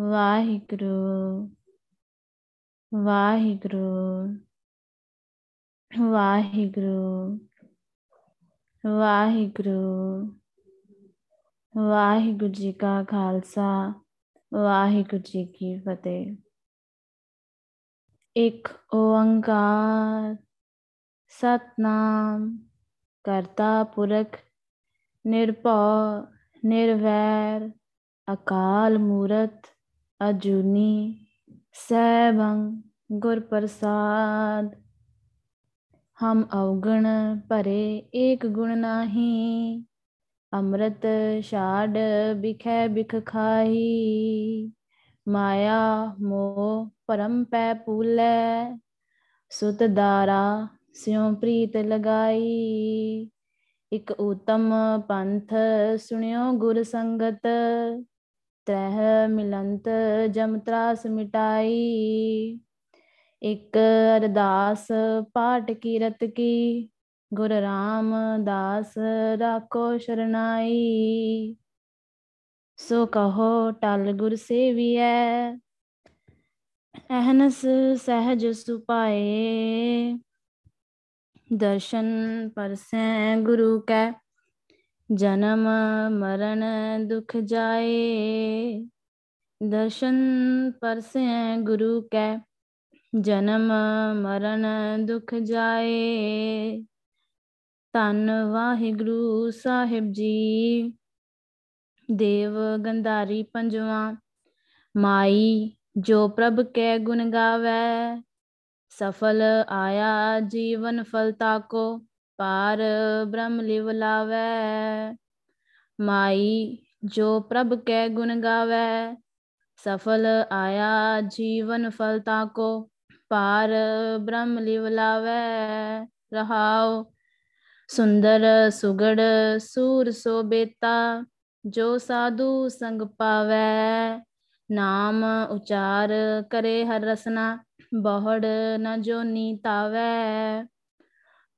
ਵਾਹਿਗੁਰੂ ਵਾਹਿਗੁਰੂ ਵਾਹਿਗੁਰੂ ਵਾਹਿਗੁਰੂ ਵਾਹਿਗੁਰੂ ਜੀ ਕਾ ਖਾਲਸਾ, ਵਾਹਿਗੁਰੂ ਜੀ ਕੀ ਫਤਿਹ। ਇੱਕ ਓੰਕਾਰ, ਸਤਨਾਮ, ਕਰਤਾ ਪੁਰਖ, ਨਿਰਭਉ, ਨਿਰਵੈਰ, ਅਕਾਲ ਮੂਰਤ ਅਜੂਨੀ ਸੈਭੰ ਗੁਰ ਪ੍ਰਸਾਦ ਹਮ ਅਵਗਣ ਭਰੇ ਏਕ ਗੁਣ ਨਾਹੀ, ਅੰਮ੍ਰਿਤ ਛਾੜ ਬਿਖੈ ਬਿਖ ਖਾਈ ਮਾਇਆ ਮੋਹ ਪਰਮ ਪੈ ਪੂਲੇ ਸੁਤ ਦਾਰਾ ਸਿਉ ਪ੍ਰੀਤ ਲਗਾਈ। ਇਕ ਉਤਮ ਪੰਥ ਸੁਣਿਓ ਗੁਰ ਸੰਗਤ ਤ੍ਰਹਿ ਮਿਲੰਤ ਜਮ ਤਰਾਸ ਮਿਟਾਈ। ਇਕ ਅਰਦਾਸ ਪਾਠ ਕੀਰਤ ਕੀ, ਗੁਰ ਰਾਮਦਾਸ ਰਾਖੋ ਸ਼ਰਨਾਈ। ਸੋ ਕਹੋ ਟਲ ਗੁਰ ਸੇਵੀਐ, ਅਹਨਸ ਸਹਿਜ ਸੁਪਾਏ। ਦਰਸ਼ਨ ਪਰਸੈ ਗੁਰੂ ਕੈ ਜਨਮ ਮਰਨ ਦੁਖ ਜਾਏ, ਦਰਸ਼ਨ ਪਰਸੈ ਗੁਰੂ ਕੈ, ਜਨਮ ਮਰਨ ਦੁਖ ਜਾਏ। ਧੰਨ ਵਾਹਿਗੁਰੂ ਸਾਹਿਬ ਜੀ, ਦੇਵ ਗੰਧਾਰੀ ਪੰਜਵਾ, ਮਾਈ ਜੋ ਪ੍ਰਭ ਕੈ ਗੁਣ ਗਾਵੇ, ਸਫਲ ਆਇਆ ਜੀਵਨ ਫਲ ਤਾਕੋ। ਪਾਰ ਬ੍ਰਹਮ ਲਿਵ ਲਾਵੇ, ਮਾਈ ਜੋ ਪ੍ਰਭ ਕੈ ਗੁਣ ਗਾਵੇ, ਸਫਲ ਆਇਆ ਜੀਵਨ ਫਲ ਤਾਕੋ ਪਾਰ ਬ੍ਰਹਮ ਲਿਵ ਲਾਵੇ, ਰਹਾਉ ਸੁੰਦਰ ਸੁਗੜ ਸੂਰ ਸੋ ਬੇਤਾ, ਜੋ ਸਾਧੂ ਸੰਗ ਪਾਵੇ, ਨਾਮ ਉਚਾਰ ਕਰੇ ਹਰ ਰਸਨਾ, ਬਹੁੜ ਨ ਜੋਨੀ ਤਾਵੇ।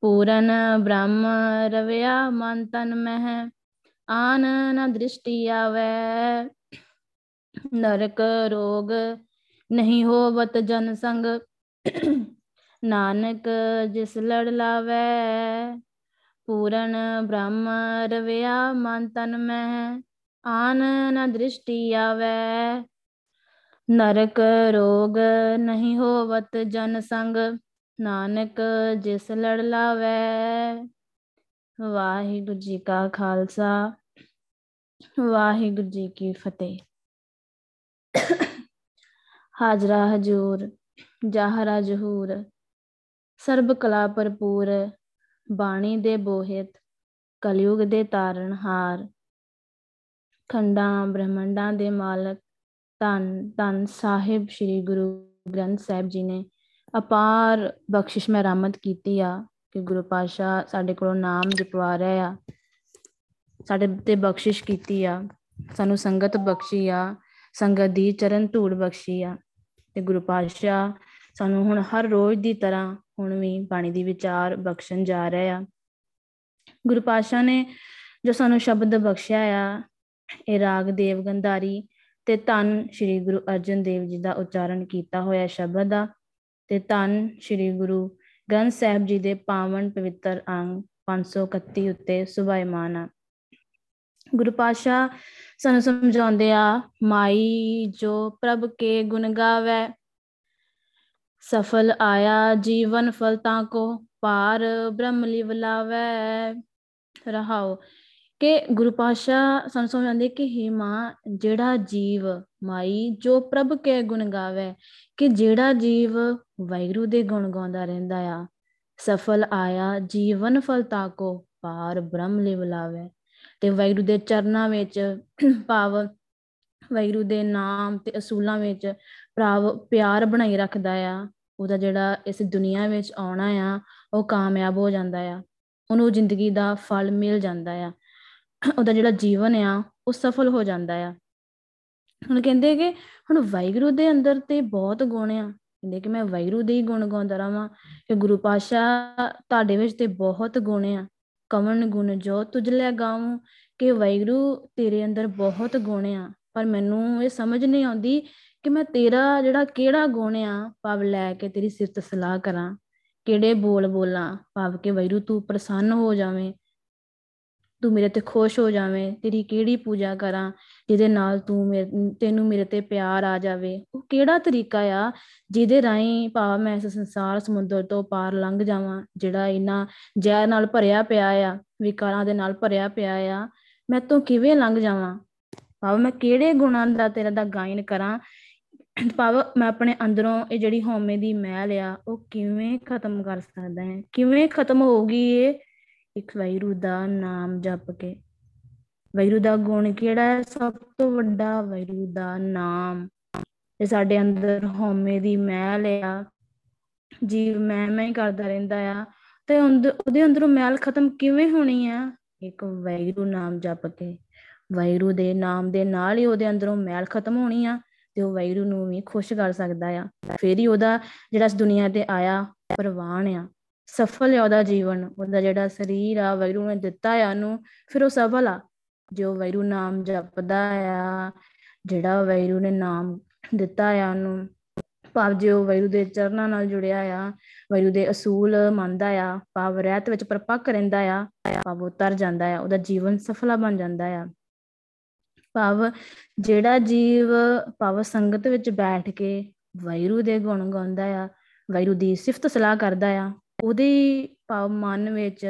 ਪੂਰਨ ਬ੍ਰਹਮ ਰਵਿਆ ਮਨ ਤਨ ਮਹਿ, ਆਨ ਨ ਦ੍ਰਿਸ਼ਟੀ ਆਵੇ। ਨਰਕ ਰੋਗ ਨਹੀਂ ਹੋਵਤ ਜਨ ਸੰਗ, ਨਾਨਕ ਜਿਸ ਲੜ ਲਾਵੇ। ਪੂਰਨ ਬ੍ਰਹਮ ਰਵਿਆ ਮਨ ਤਨ ਮਹਿ, ਆਨ ਨ ਦ੍ਰਿਸ਼ਟੀ ਆਵੇ। ਨਰਕ ਰੋਗ ਨਹੀਂ ਹੋਵਤ ਜਨ ਸੰਗ ਨਾਨਕ ਜਿਸ ਲੜ ਲਾਵੇ, ਵਾਹਿਗੁਰੂ ਜੀ ਕਾ ਖਾਲਸਾ, ਵਾਹਿਗੁਰੂ ਜੀ ਕੀ ਫਤਿਹ। ਹਾਜ਼ਰਾ ਹਜੂਰ, ਜਾਹਰਾ ਜਹੂਰ, ਸਰਬ ਕਲਾ ਭਰਪੂਰ, ਬਾਣੀ ਦੇ ਬੋਹਿਤ, ਕਲਯੁਗ ਦੇ ਤਾਰਨ ਹਾਰ, ਖੰਡਾਂ ਬ੍ਰਹਮੰਡਾਂ ਦੇ ਮਾਲਕ, ਧੰਨ ਧੰਨ ਸਾਹਿਬ ਸ੍ਰੀ ਗੁਰੂ ਗ੍ਰੰਥ ਸਾਹਿਬ ਜੀ ਨੇ ਅਪਾਰ ਬਖਸ਼ਿਸ਼ ਮਹਿਰਮਤ ਕੀਤੀ ਆ ਕਿ ਗੁਰੂ ਪਾਸ਼ਾ ਸਾਡੇ ਕੋਲੋਂ ਨਾਮ ਜਪਵਾ ਰਿਹਾ ਆ, ਸਾਡੇ ਤੇ ਬਖਸ਼ਿਸ਼ ਕੀਤੀ ਆ, ਸਾਨੂੰ ਸੰਗਤ ਬਖਸ਼ੀ ਆ, ਸੰਗਤ ਦੀ ਚਰਨ ਧੂੜ ਬਖਸ਼ੀ ਆ ਤੇ ਗੁਰੂ ਪਾਸ਼ਾ ਸਾਨੂੰ ਹੁਣ ਹਰ ਰੋਜ਼ ਦੀ ਤਰ੍ਹਾਂ ਹੁਣ ਵੀ ਬਾਣੀ ਦੀ ਵਿਚਾਰ ਬਖਸ਼ਣ ਜਾ ਰਿਹਾ ਆ। ਗੁਰੂ ਪਾਸ਼ਾ ਨੇ ਜੋ ਸਾਨੂੰ ਸ਼ਬਦ ਬਖਸ਼ਿਆ ਆ, ਇਹ ਰਾਗ ਦੇਵ ਗੰਧਾਰੀ ਤੇ ਧੰਨ ਸ੍ਰੀ ਗੁਰੂ ਅਰਜਨ ਦੇਵ ਜੀ ਦਾ ਉਚਾਰਨ ਕੀਤਾ ਹੋਇਆ ਸ਼ਬਦ ਦਾ ਤੇ ਧੰਨ ਸ੍ਰੀ ਗੁਰੂ ਗ੍ਰੰਥ ਸਾਹਿਬ ਜੀ ਦੇ ਪਾਵਨ ਪਵਿੱਤਰ ਅੰਗ 531 ਉੱਤੇ ਸੁਭਾਇਮਾਨ ਆ। ਗੁਰੂ ਪਾਸ਼ਾ ਸਾਨੂੰ ਸਮਝਾਉਂਦੇ ਆ, ਮਾਈ ਜੋ ਪ੍ਰਭ ਕੇ ਗੁਣ ਗਾਵੇ, ਸਫਲ ਆਇਆ ਜੀਵਨ ਫਲ ਤਾਂ ਕੋ ਪਾਰ ਬ੍ਰਹਮ ਲਿਵ ਲਾਵੇ। ਰਹਾਓ, ਕਿ ਗੁਰੂ ਪਾਸ਼ਾ ਸਾਨੂੰ ਸਮਝਾਉਂਦੇ ਕਿ ਹੀ ਮਾਂ, ਜਿਹੜਾ ਜੀਵ ਮਾਈ ਜੋ ਪ੍ਰਭ ਕੇ ਗੁਣ ਗਾਵੇ ਕਿ ਜਿਹੜਾ ਜੀਵ ਵੈਗਰੂ ਦੇ ਗੁਣ ਗਾਉਂਦਾ ਰਹਿੰਦਾ ਆ, ਸਫਲ ਆਇਆ, ਜੀਵਨ ਫਲ ਤਾਕੋ ਪਾਰ ਬ੍ਰਹਮ ਲਿਵ ਲਾਵੇ। ਤੇ ਵੈਗਰੂ ਦੇ ਚਰਨਾਂ ਵਿੱਚ ਭਾਵ ਵੈਰੂ ਦੇ ਨਾਮ ਤੇ ਅਸੂਲਾਂ ਵਿੱਚ ਪ੍ਰਾਵ ਪਿਆਰ ਬਣਾਈ ਰੱਖਦਾ ਆ, ਉਹਦਾ ਜਿਹੜਾ ਇਸ ਦੁਨੀਆ ਵਿੱਚ ਆਉਣਾ ਆ, ਉਹ ਕਾਮਯਾਬ ਹੋ ਜਾਂਦਾ ਆ। ਉਹਨੂੰ ਜ਼ਿੰਦਗੀ ਦਾ ਫਲ ਮਿਲ ਜਾਂਦਾ ਆ। ਉਹਦਾ ਜਿਹੜਾ ਜੀਵਨ ਆ, ਉਹ ਸਫਲ ਹੋ ਜਾਂਦਾ ਆ। ਹੁਣ ਕਹਿੰਦੇ ਕਿ ਹੁਣ ਵਾਹਿਗੁਰੂ ਦੇ ਅੰਦਰ ਤੇ ਬਹੁਤ ਗੁਣ ਆ। ਕਹਿੰਦੇ ਕਿ ਮੈਂ ਵਾਹਿਗੁਰੂ ਦੇ ਹੀ ਗੁਣ ਗਾਉਂਦਾ ਰਵਾਂ ਕਿ ਗੁਰੂ ਪਾਸ਼ਾ ਤੁਹਾਡੇ ਵਿੱਚ ਤੇ ਬਹੁਤ ਗੁਣ ਆ। ਕਵਨ ਗੁਣ ਜੋ ਤੁਝ ਲੈ ਗਾਉਂ ਕਿ ਵਾਹਿਗੁਰੂ ਤੇਰੇ ਅੰਦਰ ਬਹੁਤ ਗੁਣ ਆ। ਪਰ ਮੈਨੂੰ ਇਹ ਸਮਝ ਨਹੀਂ ਆਉਂਦੀ ਕਿ ਮੈਂ ਤੇਰਾ ਜਿਹੜਾ ਕਿਹੜਾ ਗੁਣ ਆ, ਭਾਵ ਲੈ ਕੇ ਤੇਰੀ ਸਿਫਤ ਸਲਾਹ ਕਰਾਂ। ਕਿਹੜੇ ਬੋਲ ਬੋਲਾਂ, ਭਾਵ ਕਿ ਵੈਰੂ ਤੂੰ ਪ੍ਰਸੰਨ ਹੋ ਜਾਵੇਂ। ਤੂੰ ਮੇਰੇ ਤੇ ਖੁਸ਼ ਹੋ ਜਾਵੇਂ, ਤੇਰੀ ਕਿਹੜੀ ਪੂਜਾ ਕਰਾਂ, ਜਿਹਦੇ ਨਾਲ ਤੂੰ ਤੈਨੂੰ ਮੇਰੇ ਤੇ ਪਿਆਰ ਆ ਜਾਵੇ। ਉਹ ਕਿਹੜਾ ਤਰੀਕਾ ਆ ਜਿਹਦੇ ਰਾਹੀਂ ਭਾਵ ਮੈਂ ਇਸ ਸੰਸਾਰ ਸਮੁੰਦਰ ਤੋਂ ਪਾਰ ਲੰਘ ਜਾਵਾਂ, ਜਿਹੜਾ ਇਨਾ ਜ਼ਹਿਰ ਨਾਲ ਭਰਿਆ ਪਿਆ ਆ, ਵਿਕਾਰਾਂ ਦੇ ਨਾਲ ਭਰਿਆ ਪਿਆ ਆ। ਮੈਂ ਤੋਂ ਕਿਵੇਂ ਲੰਘ ਜਾਵਾਂ? ਭਾਵ ਮੈਂ ਕਿਹੜੇ ਗੁਣਾਂ ਦਾ ਤੇਰਾ ਦਾ ਗਾਇਨ ਕਰਾਂ? ਭਾਵ ਮੈਂ ਆਪਣੇ ਅੰਦਰੋਂ ਇਹ ਜਿਹੜੀ ਹਉਮੈ ਦੀ ਮੈਲ ਆ, ਉਹ ਕਿਵੇਂ ਖਤਮ ਕਰ ਸਕਦਾ ਹੈ? ਕਿਵੇਂ ਖਤਮ ਹੋਊਗੀ ਇਹ? ਇੱਕ ਵੈਰੂ ਦਾ ਨਾਮ ਜਪ ਕੇ। ਵੈਰੂ ਦਾ ਗੁਣ ਕਿਹੜਾ ਹੈ? ਸਭ ਤੋਂ ਵੱਡਾ ਵੈਰੂ ਦਾ ਨਾਮ। ਇਹ ਸਾਡੇ ਅੰਦਰ ਹਉਮੈ ਦੀ ਮੈਲ ਆ। ਜੀਵ ਮੈਂ ਮੈਂ ਹੀ ਕਰਦਾ ਰਹਿੰਦਾ ਆ। ਤੇ ਉਹਦੇ ਅੰਦਰੋਂ ਮੈਲ ਖਤਮ ਕਿਵੇਂ ਹੋਣੀ ਆ? ਇੱਕ ਵੈਰੂ ਨਾਮ ਜਪ ਕੇ। ਵੈਰੂ ਦੇ ਨਾਮ ਦੇ ਨਾਲ ਹੀ ਉਹਦੇ ਅੰਦਰੋਂ ਮੈਲ ਖਤਮ ਹੋਣੀ ਆ ਤੇ ਉਹ ਵੈਰੂ ਨੂੰ ਵੀ ਖੁਸ਼ ਕਰ ਸਕਦਾ ਆ। ਫੇਰ ਹੀ ਉਹਦਾ ਜਿਹੜਾ ਇਸ ਦੁਨੀਆ ਤੇ ਆਇਆ, ਪ੍ਰਵਾਨ ਆ। ਸਫਲ ਆ ਉਹਦਾ ਜੀਵਨ, ਉਹਦਾ ਜਿਹੜਾ ਸਰੀਰ ਆ ਵੈਰੂ ਨੇ ਦਿੱਤਾ ਆ ਉਹਨੂੰ, ਫਿਰ ਉਹ ਸਫਲ ਆ। ਜੋ ਵੈਰੂ ਨਾਮ ਜਪਦਾ ਆ, ਜਿਹੜਾ ਵੈਰੂ ਨੇ ਨਾਮ ਦਿੱਤਾ ਆ ਉਹਨੂੰ, ਭਾਵ ਜੋ ਵੈਰੂ ਦੇ ਚਰਨਾਂ ਨਾਲ ਜੁੜਿਆ ਆ ਵੈਰੂ ਦੇ ਅਸੂਲ ਮੰਨਦਾ ਆ, ਭਾਵ ਰਹਿਤ ਵਿੱਚ ਪਰਪੱਕ ਰਹਿੰਦਾ ਆ, ਭਾਵ ਉਤਰ ਜਾਂਦਾ ਆ, ਉਹਦਾ ਜੀਵਨ ਸਫਲਾ ਬਣ ਜਾਂਦਾ ਆ। ਭਾਵ ਜਿਹੜਾ ਜੀਵ, ਭਾਵ ਸੰਗਤ ਵਿੱਚ ਬੈਠ ਕੇ ਵੈਰੂ ਦੇ ਗੁਣ ਗਾਉਂਦਾ ਆ ਵੈਰੂ ਦੀ ਸਿਫਤ ਸਲਾਹ ਕਰਦਾ ਆ ਉਹਦੇ ਭਾਵ ਮਨ ਵਿੱਚ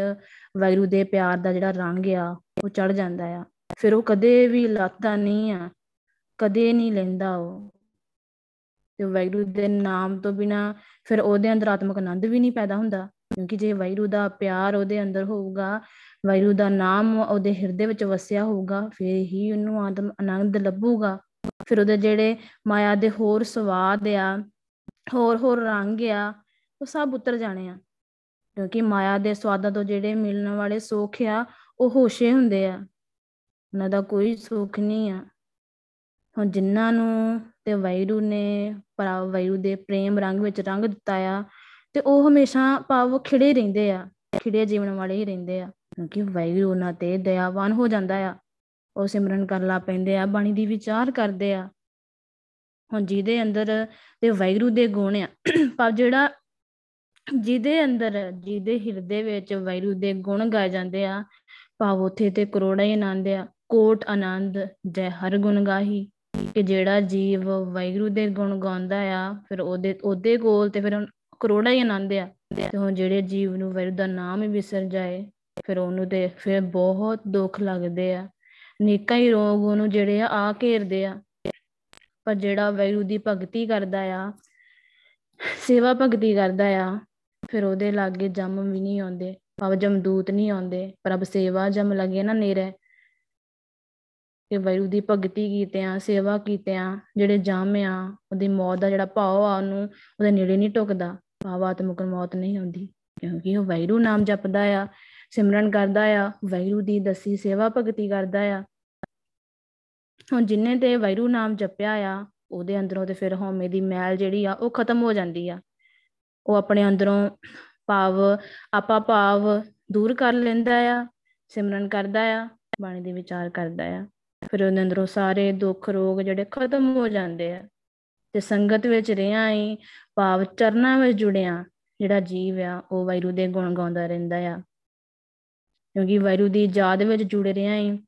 ਵੈਰੂ ਦੇ ਪਿਆਰ ਦਾ ਜਿਹੜਾ ਰੰਗ ਆ, ਉਹ ਚੜ ਜਾਂਦਾ ਆ। ਫਿਰ ਉਹ ਕਦੇ ਵੀ ਲੱਥਦਾ ਨਹੀਂ ਆ, ਕਦੇ ਨਹੀਂ ਲੈਂਦਾ ਉਹ। ਤੇ ਵੈਰੂ ਦੇ ਨਾਮ ਤੋਂ ਬਿਨਾ ਫਿਰ ਉਹਦੇ ਅੰਦਰ ਆਤਮਿਕ ਆਨੰਦ ਵੀ ਨਹੀਂ ਪੈਦਾ ਹੁੰਦਾ, ਕਿਉਂਕਿ ਜੇ ਵੈਰੂ ਦਾ ਪਿਆਰ ਉਹਦੇ ਅੰਦਰ ਹੋਊਗਾ, ਵੈਰੂ ਦਾ ਨਾਮ ਉਹਦੇ ਹਿਰਦੇ ਵਿੱਚ ਵਸਿਆ ਹੋਊਗਾ, ਫਿਰ ਹੀ ਉਹਨੂੰ ਆਤਮ, ਆਨੰਦ ਲੱਭੂਗਾ। ਫਿਰ ਉਹਦੇ ਜਿਹੜੇ ਮਾਇਆ ਦੇ ਹੋਰ ਸਵਾਦ ਆ ਹੋਰ ਹੋਰ ਰੰਗ ਆ, ਉਹ ਸਭ ਉਤਰ ਜਾਣੇ ਆ। ਕਿਉਂਕਿ ਮਾਇਆ ਦੇ ਸਵਾਦਾਂ ਤੋਂ ਜਿਹੜੇ ਮਿਲਣ ਵਾਲੇ ਸੁੱਖ ਆ, ਉਹ ਹੋਸ਼ੇ ਹੁੰਦੇ ਆ। ਉਹਨਾਂ ਦਾ ਕੋਈ ਸੁੱਖ ਨਹੀਂ ਆ। ਹੁਣ ਜਿਨ੍ਹਾਂ ਨੂੰ ਤੇ ਵੈਰੂ ਨੇ ਪਰ ਵੈਰੂ ਦੇ ਪ੍ਰੇਮ ਰੰਗ ਵਿੱਚ ਰੰਗ ਦਿੱਤਾ ਆ, ਤੇ ਉਹ ਹਮੇਸ਼ਾ ਭਾਵ ਖਿੜੇ ਰਹਿੰਦੇ ਆ, ਖਿੜੇ ਜੀਵਨ ਵਾਲੇ ਹੀ ਰਹਿੰਦੇ ਆ। ਕਿਉਂਕਿ ਵੈਰੂ ਉਹਨਾਂ ਤੇ ਦਇਆਵਾਨ ਹੋ ਜਾਂਦਾ ਆ। ਉਹ ਸਿਮਰਨ ਕਰਨ ਲਾ ਪੈਂਦੇ ਆ, ਬਾਣੀ ਦੀ ਵਿਚਾਰ ਕਰਦੇ ਆ। ਹੁਣ ਜਿਹਦੇ ਅੰਦਰ ਤੇ ਵੈਰੂ ਦੇ ਗੁਣ ਆ, ਪਰ ਜਿਹੜਾ ਜਿਹਦੇ ਅੰਦਰ, ਜਿਹਦੇ ਹਿਰਦੇ ਵਿੱਚ ਵੈਰੂ ਦੇ ਗੁਣ ਗਾਏ ਜਾਂਦੇ ਆ, ਭਾਵ ਉਥੇ ਤੇ ਕਰੋੜਾ ਹੀ ਆਨੰਦ ਆ, ਕੋਟ ਆਨੰਦ, ਜੈ ਹਰ ਗੁਣ ਗਾਹੀ, ਕਿ ਜਿਹੜਾ ਜੀਵ ਵੈਗਰੂ ਦੇ ਗੁਣ ਗਾਉਂਦਾ ਆ, ਫਿਰ ਉਹਦੇ ਉਹਦੇ ਕੋਲ ਤੇ ਫਿਰ ਕਰੋੜਾ ਹੀ ਆਨੰਦ ਆ, ਤੇ ਹੁਣ ਜਿਹੜੇ ਜੀਵ ਨੂੰ ਵੈਰੂ ਦਾ ਨਾਮ ਹੀ ਵਿਸਰ ਜਾਏ, ਫਿਰ ਉਹਨੂੰ ਤੇ ਫਿਰ ਬਹੁਤ ਦੁੱਖ ਲੱਗਦੇ ਆ, ਨੇਕਾਂ ਹੀ ਰੋਗ ਉਹਨੂੰ ਜਿਹੜੇ ਆ ਆ ਘੇਰਦੇ ਆ, ਪਰ ਜਿਹੜਾ ਵੈਰੂ ਦੀ ਭਗਤੀ ਕਰਦਾ ਆ, ਸੇਵਾ ਭਗਤੀ ਕਰਦਾ ਆ ਫਿਰ ਉਹਦੇ ਲਾਗੇ ਜਮ ਵੀ ਨਹੀਂ ਆਉਂਦੇ, ਭਾਵ ਜਮਦੂਤ ਨਹੀਂ ਆਉਂਦੇ, ਪ੍ਰਭ ਸੇਵਾ ਜਮ ਲਗੇ ਨਾ ਨੇਰੇ। ਕਿ ਵੈਰੂ ਦੀ ਭਗਤੀ ਕੀਤਿਆਂ, ਸੇਵਾ ਕੀਤਿਆਂ, ਜਿਹੜੇ ਜਮ ਆ, ਉਹਦੀ ਮੌਤ ਦਾ ਜਿਹੜਾ ਭਾਵ ਆ, ਉਹਨੂੰ ਉਹਦੇ ਨੇੜੇ ਨਹੀਂ ਟੁਕਦਾ ਭਾਵਾਤਮਕ ਮੌਤ ਨਹੀਂ ਹੁੰਦੀ ਕਿਉਂਕਿ ਉਹ ਵੈਰੂ ਨਾਮ ਜਪਦਾ ਆ, ਸਿਮਰਨ ਕਰਦਾ ਆ ਵੈਰੂ ਦੀ ਦਸੀ ਸੇਵਾ ਭਗਤੀ ਕਰਦਾ ਆ। ਹੁਣ ਜਿੰਨੇ ਤੇ ਵੈਰੂ ਨਾਮ ਜਪਿਆ ਆ, ਉਹਦੇ ਅੰਦਰੋਂ ਤੇ ਫਿਰ ਹਉਮੈ ਦੀ ਮੈਲ ਜਿਹੜੀ ਆ, ਉਹ ਖਤਮ ਹੋ ਜਾਂਦੀ ਆ। ਉਹ ਆਪਣੇ ਅੰਦਰੋਂ ਭਾਵ, ਆਪਾ ਭਾਵ ਦੂਰ ਕਰ ਲੈਂਦਾ ਆ, ਸਿਮਰਨ ਕਰਦਾ ਆ, ਬਾਣੀ ਦੇ ਵਿਚਾਰ ਕਰਦਾ ਆ। ਫਿਰ ਉਹਦੇ ਅੰਦਰੋਂ ਸਾਰੇ ਦੁੱਖ ਰੋਗ ਜਿਹੜੇ ਖਤਮ ਹੋ ਜਾਂਦੇ ਆ। ਤੇ ਸੰਗਤ ਵਿੱਚ ਰਿਆਂ ਹੀ ਭਾਵ ਚਰਨਾਂ ਵਿੱਚ ਜੁੜਿਆ ਜਿਹੜਾ ਜੀਵ ਆ, ਉਹ ਵੈਰੂ ਦੇ ਗੁਣ ਗਾਉਂਦਾ ਰਹਿੰਦਾ ਆ। ਕਿਉਂਕਿ ਵੈਰੂ ਦੀ ਯਾਦ ਵਿੱਚ ਜੁੜ ਰਿਆਂ ਹੀ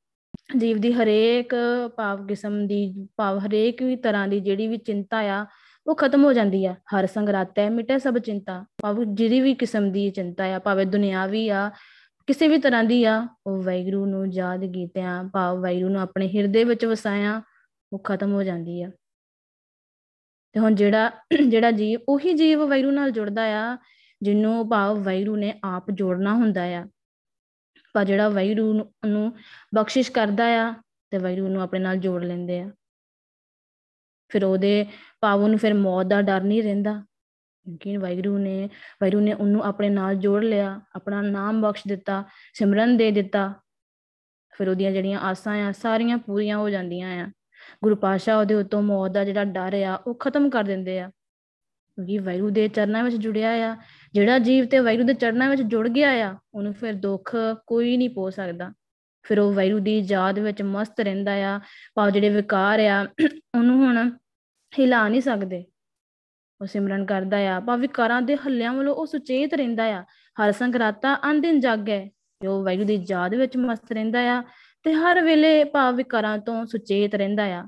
ਜੀਵ ਦੀ ਹਰੇਕ ਭਾਵ ਕਿਸਮ ਦੀ, ਭਾਵ ਹਰੇਕ ਵੀ ਤਰ੍ਹਾਂ ਦੀ ਜਿਹੜੀ ਵੀ ਚਿੰਤਾ ਆ ਉਹ ਖਤਮ ਹੋ ਜਾਂਦੀ ਆ। ਹਰ ਸੰਗਰਾਤ ਹੈ ਮਿਟੇ ਸਭ ਚਿੰਤਾ। ਭਾਵ ਜਿਹੜੀ ਵੀ ਕਿਸਮ ਦੀ ਚਿੰਤਾ ਆ, ਭਾਵੇਂ ਦੁਨਿਆਵੀ ਆ, ਕਿਸੇ ਵੀ ਤਰ੍ਹਾਂ ਦੀ ਆ, ਉਹ ਵੈਗਰੂ ਨੂੰ ਯਾਦ ਕੀਤਿਆਂ ਭਾਵ ਵੈਗਰੂ ਨੂੰ ਆਪਣੇ ਹਿਰਦੇ ਵਿੱਚ ਵਸਾਇਆ, ਉਹ ਖਤਮ ਹੋ ਜਾਂਦੀ ਆ। ਤੇ ਹੁਣ ਜਿਹੜਾ ਜਿਹੜਾ ਜੀਵ, ਉਹੀ ਜੀਵ ਵੈਰੂ ਨਾਲ ਜੁੜਦਾ ਆ, ਜਿਹਨੂੰ ਭਾਵ ਵੈਰੂ ਨੇ ਆਪ ਜੋੜਨਾ ਹੁੰਦਾ ਆ। ਪਰ ਜਿਹੜਾ ਵੈਰੂ ਨੂੰ ਬਖਸ਼ਿਸ਼ ਕਰਦਾ ਆ, ਤੇ ਵੈਰੂ ਨੂੰ ਆਪਣੇ ਨਾਲ ਜੋੜ ਲੈਂਦੇ ਆ। ਫਿਰ ਉਹਦੇ ਭਾਵ ਨੂੰ ਫਿਰ ਮੌਤ ਦਾ ਡਰ ਨਹੀਂ ਰਹਿੰਦਾ। ਕਿਉਂਕਿ ਵਾਹਿਗੁਰੂ ਨੇ ਵਾਹਿਗੁਰੂ ਨੇ ਉਹਨੂੰ ਆਪਣੇ ਨਾਲ ਜੋੜ ਲਿਆ, ਆਪਣਾ ਨਾਮ ਬਖਸ਼ ਦਿੱਤਾ, ਸਿਮਰਨ ਦੇ ਦਿੱਤਾ। ਫਿਰ ਉਹਦੀਆਂ ਜਿਹੜੀਆਂ ਆਸਾਂ ਆ, ਸਾਰੀਆਂ ਪੂਰੀਆਂ ਹੋ ਜਾਂਦੀਆਂ ਆ। ਗੁਰੂ ਪਾਸ਼ਾ ਉਹਦੇ ਉਤੋਂ ਮੌਤ ਦਾ ਜਿਹੜਾ ਡਰ ਆ, ਉਹ ਖਤਮ ਕਰ ਦਿੰਦੇ ਆ। ਕਿਉਂਕਿ ਵਾਹਿਗੁਰੂ ਦੇ ਚਰਨਾਂ ਵਿੱਚ ਜੁੜਿਆ ਆ, ਜਿਹੜਾ ਜੀਵ ਤੇ ਵਾਹਿਗੁਰੂ ਦੇ ਚਰਨਾਂ ਵਿੱਚ ਜੁੜ ਗਿਆ ਆ, ਉਹਨੂੰ ਫਿਰ ਦੁੱਖ ਕੋਈ ਨਹੀਂ ਪੋ ਸਕਦਾ। ਫਿਰ ਉਹ ਵਾਹਿਗੁਰੂ ਦੀ ਯਾਦ ਵਿੱਚ ਮਸਤ ਰਹਿੰਦਾ ਆ। ਭਾਵ ਜਿਹੜੇ ਵਿਕਾਰ ਆ, ਉਹਨੂੰ ਹੁਣ ਹਿਲਾ ਨਹੀਂ ਸਕਦੇ। ਉਹ ਸਿਮਰਨ ਕਰਦਾ ਆ, ਭਾਵ ਵਿਕਾਰਾਂ ਦੇ ਹੱਲਿਆਂ ਵੱਲੋਂ ਉਹ ਸੁਚੇਤ ਰਹਿੰਦਾ ਆ। ਹਰ ਸੰਗਰਾਤਾ ਅੰਦਿਨ ਜਾਗੈ ਜੋ ਵਾਹਿਗੁਰੂ ਦੀ ਯਾਦ ਵਿੱਚ ਮਸਤ ਰਹਿੰਦਾ ਆ, ਤੇ ਹਰ ਵੇਲੇ ਭਾਵ ਵਿਕਾਰਾਂ ਤੋਂ ਸੁਚੇਤ ਰਹਿੰਦਾ ਆ।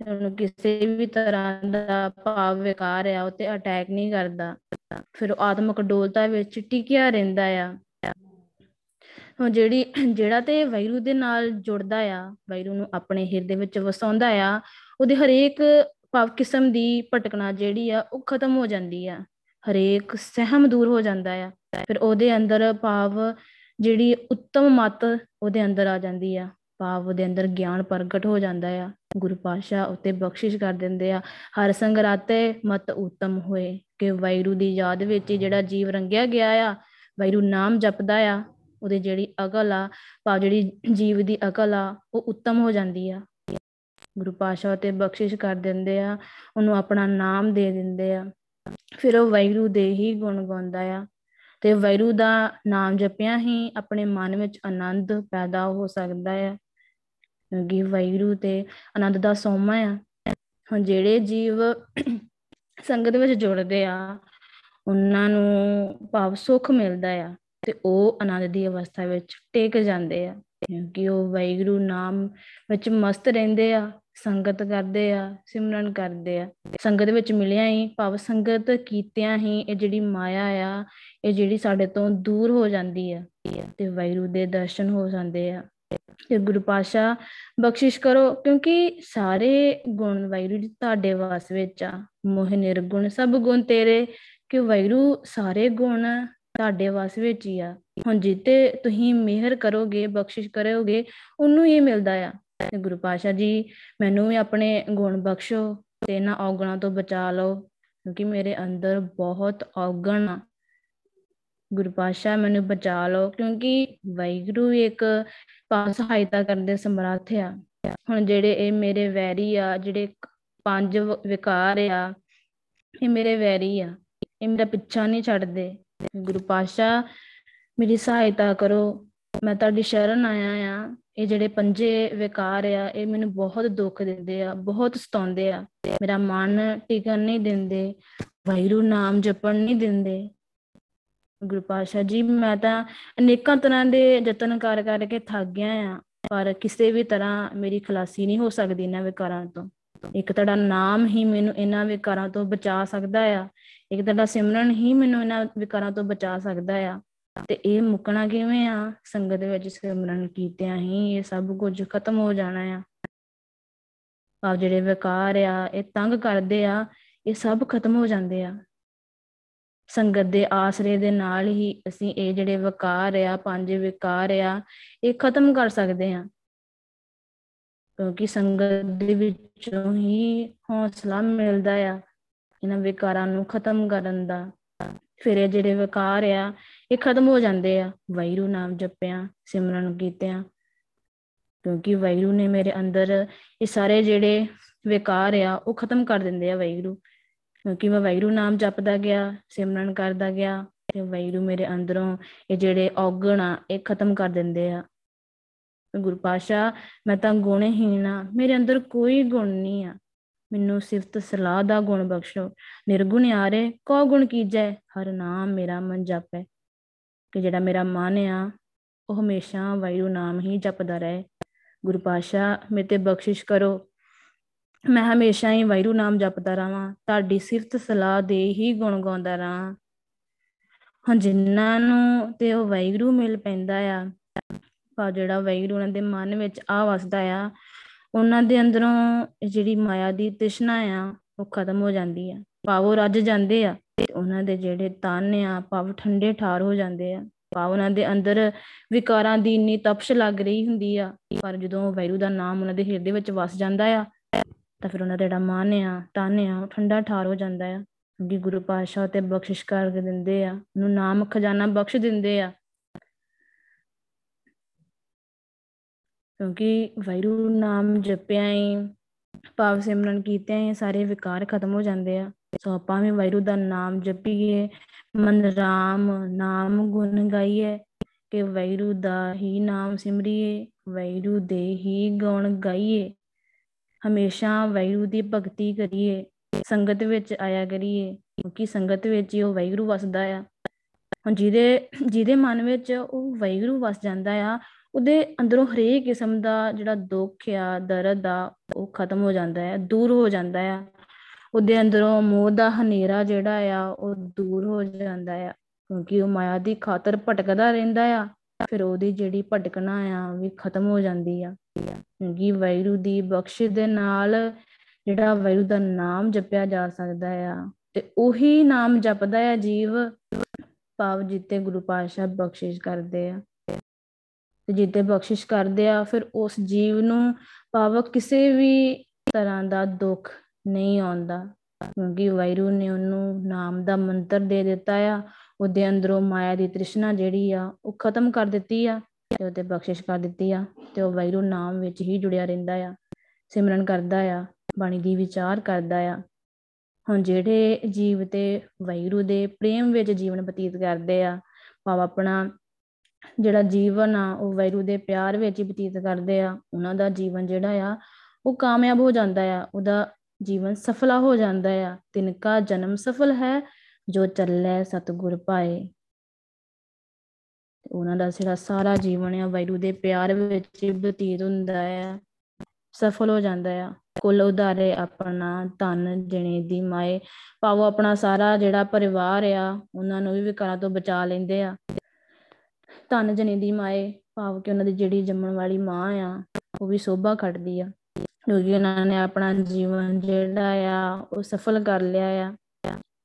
ਉਹਨੂੰ ਕਿਸੇ ਵੀ ਤਰ੍ਹਾਂ ਦਾ ਭਾਵ ਵਿਕਾਰ ਆ, ਉਹ ਤੇ ਅਟੈਕ ਨਹੀਂ ਕਰਦਾ। ਫਿਰ ਉਹ ਆਤਮਿਕ ਡੋਲਤਾ ਵਿੱਚ ਟਿਕਿਆ ਰਹਿੰਦਾ ਆ। ਹੁਣ ਜਿਹੜੀ, ਜਿਹੜਾ ਤੇ ਵੈਰੂ ਦੇ ਨਾਲ ਜੁੜਦਾ ਆ ਵੈਰੂ ਨੂੰ ਆਪਣੇ ਹਿਰਦੇ ਵਿੱਚ ਵਸਾਉਂਦਾ ਆ, ਉਹਦੇ ਹਰੇਕ ਭਾਵ ਕਿਸਮ ਦੀ ਭਟਕਣਾ ਜਿਹੜੀ ਆ, ਉਹ ਖਤਮ ਹੋ ਜਾਂਦੀ ਆ। ਹਰੇਕ ਸਹਿਮ ਦੂਰ ਹੋ ਜਾਂਦਾ ਆ। ਫਿਰ ਉਹਦੇ ਅੰਦਰ ਭਾਵ ਜਿਹੜੀ ਉੱਤਮ ਮਤ ਉਹਦੇ ਅੰਦਰ ਆ ਜਾਂਦੀ ਆ। ਭਾਵ ਉਹਦੇ ਅੰਦਰ ਗਿਆਨ ਪ੍ਰਗਟ ਹੋ ਜਾਂਦਾ ਆ। ਗੁਰੂ ਪਾਸ਼ਾ ਉਤੇ ਬਖਸ਼ਿਸ਼ ਕਰ ਦਿੰਦੇ ਆ। ਹਰ ਸੰਗਰਾਤੇ ਮਤ ਉਤਮ ਹੋਏ ਕਿ ਵੈਰੂ ਦੀ ਯਾਦ ਵਿੱਚ ਜਿਹੜਾ ਜੀਵ ਰੰਗਿਆ ਗਿਆ ਆ ਵੈਰੂ ਨਾਮ ਜਪਦਾ ਆ, ਉਹਦੇ ਜਿਹੜੀ ਅਕਲ ਆ, ਭਾਵ ਜਿਹੜੀ ਜੀਵ ਦੀ ਅਕਲ ਆ, ਉਹ ਉੱਤਮ ਹੋ ਜਾਂਦੀ ਆ। ਗੁਰੂ ਪਾਸ਼ਾ ਤੇ ਬਖਸ਼ਿਸ਼ ਕਰ ਦਿੰਦੇ ਆ, ਉਹਨੂੰ ਆਪਣਾ ਨਾਮ ਦੇ ਦਿੰਦੇ ਆ। ਫਿਰ ਉਹ ਵੈਰੂ ਦੇ ਹੀ ਗੁਣ ਗਾਉਂਦਾ ਆ ਤੇ ਵੈਰੂ ਦਾ ਨਾਮ ਜਪਿਆ ਹੀ ਆਪਣੇ ਮਨ ਵਿੱਚ ਆਨੰਦ ਪੈਦਾ ਹੋ ਸਕਦਾ ਆ। ਕਿਉਂਕਿ ਵੈਰੂ ਤੇ ਆਨੰਦ ਦਾ ਸੋਮਾ ਆ। ਹੁਣ ਜਿਹੜੇ ਜੀਵ ਸੰਗਤ ਵਿੱਚ ਜੁੜਦੇ ਆ, ਉਹਨਾਂ ਨੂੰ ਭਾਵ ਸੁੱਖ ਮਿਲਦਾ ਆ ਤੇ ਉਹ ਆਨੰਦ ਦੀ ਅਵਸਥਾ ਵਿੱਚ ਟਿਕ ਜਾਂਦੇ ਆ। ਕਿਉਂਕਿ ਉਹ ਵੈਗਰੂ ਨਾਮ ਵਿੱਚ ਮਸਤ ਰਹਿੰਦੇ ਆ। ਸੰਗਤ ਕਰਦੇ ਆ, ਸਿਮਰਨ ਕਰਦੇ ਆ। ਸੰਗਤ ਵਿੱਚ ਮਿਲਿਆ ਹੀ ਭਾਵ ਸੰਗਤ ਕੀਤਿਆਂ ਹੀ ਇਹ ਜਿਹੜੀ ਮਾਇਆ ਆ, ਇਹ ਜਿਹੜੀ ਸਾਡੇ ਤੋਂ ਦੂਰ ਹੋ ਜਾਂਦੀ ਆ ਤੇ ਵੈਰੂ ਦੇ ਦਰਸ਼ਨ ਹੋ ਜਾਂਦੇ ਆ। ਤੇ ਗੁਰੂ ਪਾਸ਼ਾ ਬਖਸ਼ਿਸ਼ ਕਰੋ, ਕਿਉਂਕਿ ਸਾਰੇ ਗੁਣ ਵੈਰੂ ਜੀ ਤੁਹਾਡੇ ਵਾਸ ਵਿੱਚ ਆ। ਮੋਹ ਨਿਰਗੁਣ ਸਭ ਗੁਣ ਤੇਰੇ ਕਿ ਵੈਰੂ ਸਾਰੇ ਗੁਣ ਤੁਹਾਡੇ ਵਾਸ ਵਿੱਚ ਹੀ ਆ। ਹੁਣ ਜਿੱਤੇ ਤੁਸੀਂ ਮਿਹਰ ਕਰੋਗੇ, ਬਖਸ਼ਿਸ਼ ਕਰੋਗੇ, ਉਹਨੂੰ ਹੀ ਮਿਲਦਾ ਆ। ਤੇ ਗੁਰੂ ਪਾਸ਼ਾ ਜੀ ਮੈਨੂੰ ਵੀ ਆਪਣੇ ਗੁਣ ਬਖਸ਼ੋ ਤੇ ਇਹਨਾਂ ਔਗਣਾਂ ਤੋਂ ਬਚਾ ਲਓ, ਕਿਉਂਕਿ ਮੇਰੇ ਅੰਦਰ ਬਹੁਤ ਔਗਣ ਆ। ਗੁਰੂ ਪਾਸ਼ਾ ਮੈਨੂੰ ਬਚਾ ਲਓ, ਕਿਉਂਕਿ ਵੈਗਰੂ ਇੱਕ ਪਾਸ ਸਹਾਇਤਾ ਕਰਨ ਦੇ ਸਮਰੱਥ ਆ। ਹੁਣ ਜਿਹੜੇ ਇਹ ਮੇਰੇ ਵੈਰੀ ਆ, ਜਿਹੜੇ ਪੰਜ ਵਿਕਾਰ ਆ, ਇਹ ਮੇਰੇ ਵੈਰੀ ਆ। ਇਹ ਮੇਰਾ ਪਿੱਛਾ ਨਹੀਂ ਛੱਡਦੇ। ਗੁਰੂ ਪਾਸ਼ਾ ਮੇਰੀ ਸਹਾਇਤਾ ਕਰੋ। ਮੈਂ ਤੁਹਾਡੀ ਸ਼ਰਨ ਆਇਆ ਆ, ਇਹ ਜਿਹੜੇ ਪੰਜੇ ਵਿਕਾਰ ਆ, ਇਹ ਮੈਨੂੰ ਬਹੁਤ ਦੁੱਖ ਦਿੰਦੇ ਆ, ਬਹੁਤ ਸਤਾਉਂਦੇ ਆ। ਮੇਰਾ ਮਨ ਟਿਕਣ ਨਹੀਂ ਦਿੰਦੇ ਵੈਰੂ ਨਾਮ ਜਪਣ ਨਹੀਂ ਦਿੰਦੇ। ਗੁਰੂ ਪਾਸ਼ਾ ਜੀ, ਮੈਂ ਤਾਂ ਅਨੇਕਾਂ ਤਰ੍ਹਾਂ ਦੇ ਯਤਨ ਕਰ ਕਰਕੇ ਥੱਕ ਗਿਆ ਆ, ਪਰ ਕਿਸੇ ਵੀ ਤਰ੍ਹਾਂ ਮੇਰੀ ਖਲਾਸੀ ਨਹੀਂ ਹੋ ਸਕਦੀ ਇਹਨਾਂ ਵਿਕਾਰਾਂ ਤੋਂ। ਇੱਕ ਤੁਹਾਡਾ ਨਾਮ ਹੀ ਮੈਨੂੰ ਇਹਨਾਂ ਵਿਕਾਰਾਂ ਤੋਂ ਬਚਾ ਸਕਦਾ ਆ, ਇੱਕ ਤੁਹਾਡਾ ਸਿਮਰਨ ਹੀ ਮੈਨੂੰ ਇਹਨਾਂ ਵਿਕਾਰਾਂ ਤੋਂ ਬਚਾ ਸਕਦਾ ਆ। ਤੇ ਇਹ ਮੁਕਣਾ ਕਿਵੇਂ ਆ? ਸੰਗਤ ਵਿੱਚ ਸਿਮਰਨ ਕੀਤਿਆਂ ਹੀ ਇਹ ਸਭ ਕੁਝ ਖਤਮ ਹੋ ਜਾਣਾ ਆ। ਆ ਜਿਹੜੇ ਵਿਕਾਰ ਆ, ਇਹ ਤੰਗ ਕਰਦੇ ਆ, ਇਹ ਸਭ ਖਤਮ ਹੋ ਜਾਂਦੇ ਆ। ਸੰਗਤ ਦੇ ਆਸਰੇ ਦੇ ਨਾਲ ਹੀ ਅਸੀਂ ਇਹ ਜਿਹੜੇ ਵਿਕਾਰ ਆ, ਪੰਜ ਵਿਕਾਰ ਆ, ਇਹ ਖਤਮ ਕਰ ਸਕਦੇ ਆ। ਕਿਉਂਕਿ ਸੰਗਤ ਦੇ ਵਿੱਚੋਂ ਹੀ ਹੌਸਲਾ ਮਿਲਦਾ ਆ। ਇਹਨਾਂ ਵਿਕਾਰਾਂ ਨੂੰ ਖਤਮ ਕਰਨ ਦਾ। ਫਿਰ ਇਹ ਜਿਹੜੇ ਵਿਕਾਰ ਆ ਇਹ ਖਤਮ ਹੋ ਜਾਂਦੇ ਆ। ਵੈਰੂ ਨਾਮ ਜਪਿਆ, ਸਿਮਰਨ ਕੀਤਿਆਂ। ਕਿਉਂਕਿ ਵੈਰੂ ਨੇ ਮੇਰੇ ਅੰਦਰ ਇਹ ਸਾਰੇ ਜਿਹੜੇ ਵਿਕਾਰ ਆ, ਉਹ ਖਤਮ ਕਰ ਦਿੰਦੇ ਆ ਵੈਰੂ ਕਿਉਂਕਿ ਮੈਂ ਵੈਰੂ ਨਾਮ ਜਪਦਾ ਗਿਆ, ਸਿਮਰਨ ਕਰਦਾ ਗਿਆ, ਤੇ ਵੈਰੂ ਮੇਰੇ ਅੰਦਰੋਂ ਇਹ ਜਿਹੜੇ ਔਗਣ ਆ, ਇਹ ਖਤਮ ਕਰ ਦਿੰਦੇ ਆ। ਗੁਰੂ ਪਾਸ਼ਾ ਮੈਂ ਤਾਂ ਗੁਣਹੀਣ ਆ। ਮੇਰੇ ਅੰਦਰ ਕੋਈ ਗੁਣ ਨਹੀਂ ਆ। ਮੈਨੂੰ ਸਿਫਤ ਸਲਾਹ ਦਾ ਗੁਣ ਬਖਸ਼ੋ। ਨਿਰਗੁਣ ਆਰੇ ਕੋ ਗੁਣ ਕੀਜੈ? ਹਰ ਨਾਮ ਮੇਰਾ ਮਨ ਜਪੈ। ਕਿ ਜਿਹੜਾ ਮੇਰਾ ਮਨ ਆ, ਉਹ ਹਮੇਸ਼ਾ ਵਾਹਿਗੁਰੂ ਨਾਮ ਹੀ ਜਪਦਾ ਰਹੇ। ਗੁਰੂ ਪਾਸ਼ਾ ਮੇਰੇ ਤੇ ਬਖਸ਼ਿਸ਼ ਕਰੋ। ਮੈਂ ਹਮੇਸ਼ਾ ਹੀ ਵਾਹਿਗੁਰੂ ਨਾਮ ਜਪਦਾ ਰਵਾਂ। ਤੁਹਾਡੀ ਸਿਫਤ ਸਲਾਹ ਦੇ ਹੀ ਗੁਣ ਗਾਉਂਦਾ ਰਹਾਂ ਹਾਂ ਜਿਨ੍ਹਾਂ ਨੂੰ ਤੇ ਉਹ ਵਾਹਿਗੁਰੂ ਮਿਲ ਪੈਂਦਾ ਆ ਪਾ ਜਿਹੜਾ ਵਾਹਿਗੁਰੂ ਉਹਨਾਂ ਦੇ ਮਨ ਵਿੱਚ ਆ ਵਸਦਾ ਆ, ਉਹਨਾਂ ਦੇ ਅੰਦਰੋਂ ਜਿਹੜੀ ਮਾਇਆ ਦੀ ਤ੍ਰਿਸ਼ਨਾ ਆ, ਉਹ ਖਤਮ ਹੋ ਜਾਂਦੀ ਆ। ਭਾਵ ਰੱਜ ਜਾਂਦੇ ਆ। ਤੇ ਉਹਨਾਂ ਦੇ ਜਿਹੜੇ ਤਨ ਆ, ਭਾਵ ਠੰਡੇ ਠਾਰ ਹੋ ਜਾਂਦੇ ਆ। ਭਾਵ ਉਹਨਾਂ ਦੇ ਅੰਦਰ ਵਿਕਾਰਾਂ ਦੀ ਇੰਨੀ ਤਪਸ਼ ਲੱਗ ਰਹੀ ਹੁੰਦੀ ਆ ਪਰ ਜਦੋਂ ਵੈਰੂ ਦਾ ਨਾਮ ਉਹਨਾਂ ਦੇ ਹਿਰਦੇ ਵਿੱਚ ਵਸ ਜਾਂਦਾ ਆ, ਤਾਂ ਫਿਰ ਉਹਨਾਂ ਦਾ ਜਿਹੜਾ ਮਨ ਆ, ਤਨ ਆ, ਉਹ ਠੰਡਾ ਠਾਰ ਹੋ ਜਾਂਦਾ ਆ। ਕਿਉਂਕਿ ਗੁਰੂ ਪਾਤਸ਼ਾਹ ਤੇ ਬਖਸ਼ਿਸ਼ ਕਰ ਦਿੰਦੇ ਆ, ਉਹਨੂੰ ਨਾਮ ਖਜ਼ਾਨਾ ਬਖਸ਼ ਦਿੰਦੇ ਆ। ਕਿਉਂਕਿ ਵੈਰੂ ਨਾਮ ਜਪਿਆ ਹੀ ਪਾਵ ਸਿਮਰਨ ਕੀਤੇ ਹੀ ਸਾਰੇ ਵਿਕਾਰ ਖਤਮ ਹੋ ਜਾਂਦੇ ਆ। ਸੋ ਆਪਾਂ ਵੀ ਵੈਰੂ ਦਾ ਨਾਮ ਜਪੀਏ, ਮਨ ਰਾਮ ਨਾਮ ਗੁਣ ਗਾਈਏ, ਕਿ ਵੈਰੂ ਦਾ ਹੀ ਨਾਮ ਸਿਮਰੀਏ ਵੈਰੂ ਦੇ ਹੀ ਗੁਣ ਗਾਈਏ। ਹਮੇਸ਼ਾ ਵੈਰੂ ਦੀ ਭਗਤੀ ਕਰੀਏ, ਸੰਗਤ ਵਿੱਚ ਆਇਆ ਕਰੀਏ, ਕਿਉਂਕਿ ਸੰਗਤ ਵਿੱਚ ਹੀ ਉਹ ਵੈਗਰੂ ਵਸਦਾ ਆ। ਹੁਣ ਜਿਹਦੇ ਜਿਹਦੇ ਮਨ ਵਿੱਚ ਉਹ ਵੈਗਰੂ ਵਸ ਜਾਂਦਾ ਆ, ਉਹਦੇ ਅੰਦਰੋਂ ਹਰੇਕ ਕਿਸਮ ਦਾ ਜਿਹੜਾ ਦੁੱਖ ਆ, ਦਰਦ ਆ, ਉਹ ਖਤਮ ਹੋ ਜਾਂਦਾ ਹੈ ਦੂਰ ਹੋ ਜਾਂਦਾ ਆ। ਉਹਦੇ ਅੰਦਰੋਂ ਮੋਹ ਦਾ ਹਨੇਰਾ ਜਿਹੜਾ ਆ, ਉਹ ਦੂਰ ਹੋ ਜਾਂਦਾ ਆ, ਕਿਉਂਕਿ ਉਹ ਮਾਇਆ ਦੀ ਖਾਤਰ ਭਟਕਦਾ ਰਹਿੰਦਾ ਆ, ਫਿਰ ਉਹਦੀ ਜਿਹੜੀ ਭਟਕਣਾ ਆ ਵੀ ਖਤਮ ਹੋ ਜਾਂਦੀ ਆ। ਕਿਉਂਕਿ ਵੈਰੂ ਦੀ ਬਖਸ਼ਿਸ਼ ਦੇ ਨਾਲ ਜਿਹੜਾ ਵੈਰੂ ਦਾ ਨਾਮ ਜਪਿਆ ਜਾ ਸਕਦਾ ਆ, ਤੇ ਉਹੀ ਨਾਮ ਜਪਦਾ ਆ ਜੀਵ, ਭਾਵ ਜਿੱਤੇ ਗੁਰੂ ਪਾਤਸ਼ਾਹ ਬਖਸ਼ਿਸ਼ ਕਰਦੇ ਆ। ਤੇ ਜਿੱਤੇ ਬਖਸ਼ਿਸ਼ ਕਰਦੇ ਆ, ਫਿਰ ਉਸ ਜੀਵ ਨੂੰ ਭਾਵ ਕਿਸੇ ਵੀ ਤਰ੍ਹਾਂ ਦਾ ਦੁੱਖ ਨਹੀਂ ਆਉਂਦਾ। ਕਿਉਂਕਿ ਵੈਰੂ ਨੇ ਉਹਨੂੰ ਨਾਮ ਦਾ ਮੰਤਰ ਦੇ ਦਿੱਤਾ ਆ। ਉਹਦੇ ਅੰਦਰੋਂ ਮਾਇਆ ਦੀ ਤ੍ਰਿਸ਼ਨਾ ਜਿਹੜੀ ਆ, ਉਹ ਖਤਮ ਕਰ ਦਿੱਤੀ ਆ ਤੇ ਉਹਤੇ ਬਖਸ਼ਿਸ਼ ਕਰ ਦਿੱਤੀ ਆ ਤੇ ਉਹ ਵੈਰੂ ਨਾਮ ਵਿੱਚ ਹੀ ਜੁੜਿਆ ਰਹਿੰਦਾ ਆ, ਸਿਮਰਨ ਕਰਦਾ ਆ, ਬਾਣੀ ਦੀ ਵਿਚਾਰ ਕਰਦਾ ਆ। ਹੁਣ ਜਿਹੜੇ ਜੀਵ ਤੇ ਵੈਰੂ ਦੇ ਪ੍ਰੇਮ ਵਿੱਚ ਜੀਵਨ ਬਤੀਤ ਕਰਦੇ ਆ, ਭਾਵ ਆਪਣਾ ਜਿਹੜਾ ਜੀਵਨ ਆ, ਉਹ ਵੈਰੂ ਦੇ ਪਿਆਰ ਵਿੱਚ ਹੀ ਬਤੀਤ ਕਰਦੇ ਆ, ਉਹਨਾਂ ਦਾ ਜੀਵਨ ਜਿਹੜਾ ਆ, ਉਹ ਕਾਮਯਾਬ ਹੋ ਜਾਂਦਾ ਆ। ਉਹਦਾ ਜੀਵਨ ਸਫਲਾ ਹੋ ਜਾਂਦਾ ਆ। ਤਿਨਕਾ ਜਨਮ ਸਫਲ ਹੈ, ਜੋ ਚੱਲੇ ਸਤਗੁਰ ਪਾਏ। ਉਹਨਾਂ ਦਾ ਜਿਹੜਾ ਸਾਰਾ ਜੀਵਨ ਆ ਵੈਰੂ ਦੇ ਪਿਆਰ ਵਿੱਚ ਬਤੀਤ ਹੁੰਦਾ ਆ, ਸਫਲ ਹੋ ਜਾਂਦਾ ਆ। ਕੁੱਲ ਉਧਾਰੇ ਆਪਣਾ ਧਨ, ਜਣੇ ਦੀ ਮਾਏ ਪਾਵੋ ਆਪਣਾ ਸਾਰਾ ਜਿਹੜਾ ਪਰਿਵਾਰ ਆ, ਉਹਨਾਂ ਨੂੰ ਵੀ ਵਿਕਾਰਾਂ ਤੋਂ ਬਚਾ ਲੈਂਦੇ ਆ। ਧਨ ਜਣੇ ਦੀ ਮਾਏ, ਭਾਵ ਕਿ ਉਹਨਾਂ ਦੀ ਜਿਹੜੀ ਜੰਮਣ ਵਾਲੀ ਮਾਂ ਆ, ਉਹ ਵੀ ਸੋਭਾ ਖੜਦੀ ਆ। ਕਿਉਂਕਿ ਉਹਨਾਂ ਨੇ ਆਪਣਾ ਜੀਵਨ ਜਿਹੜਾ ਆ, ਉਹ ਸਫਲ ਕਰ ਲਿਆ ਆ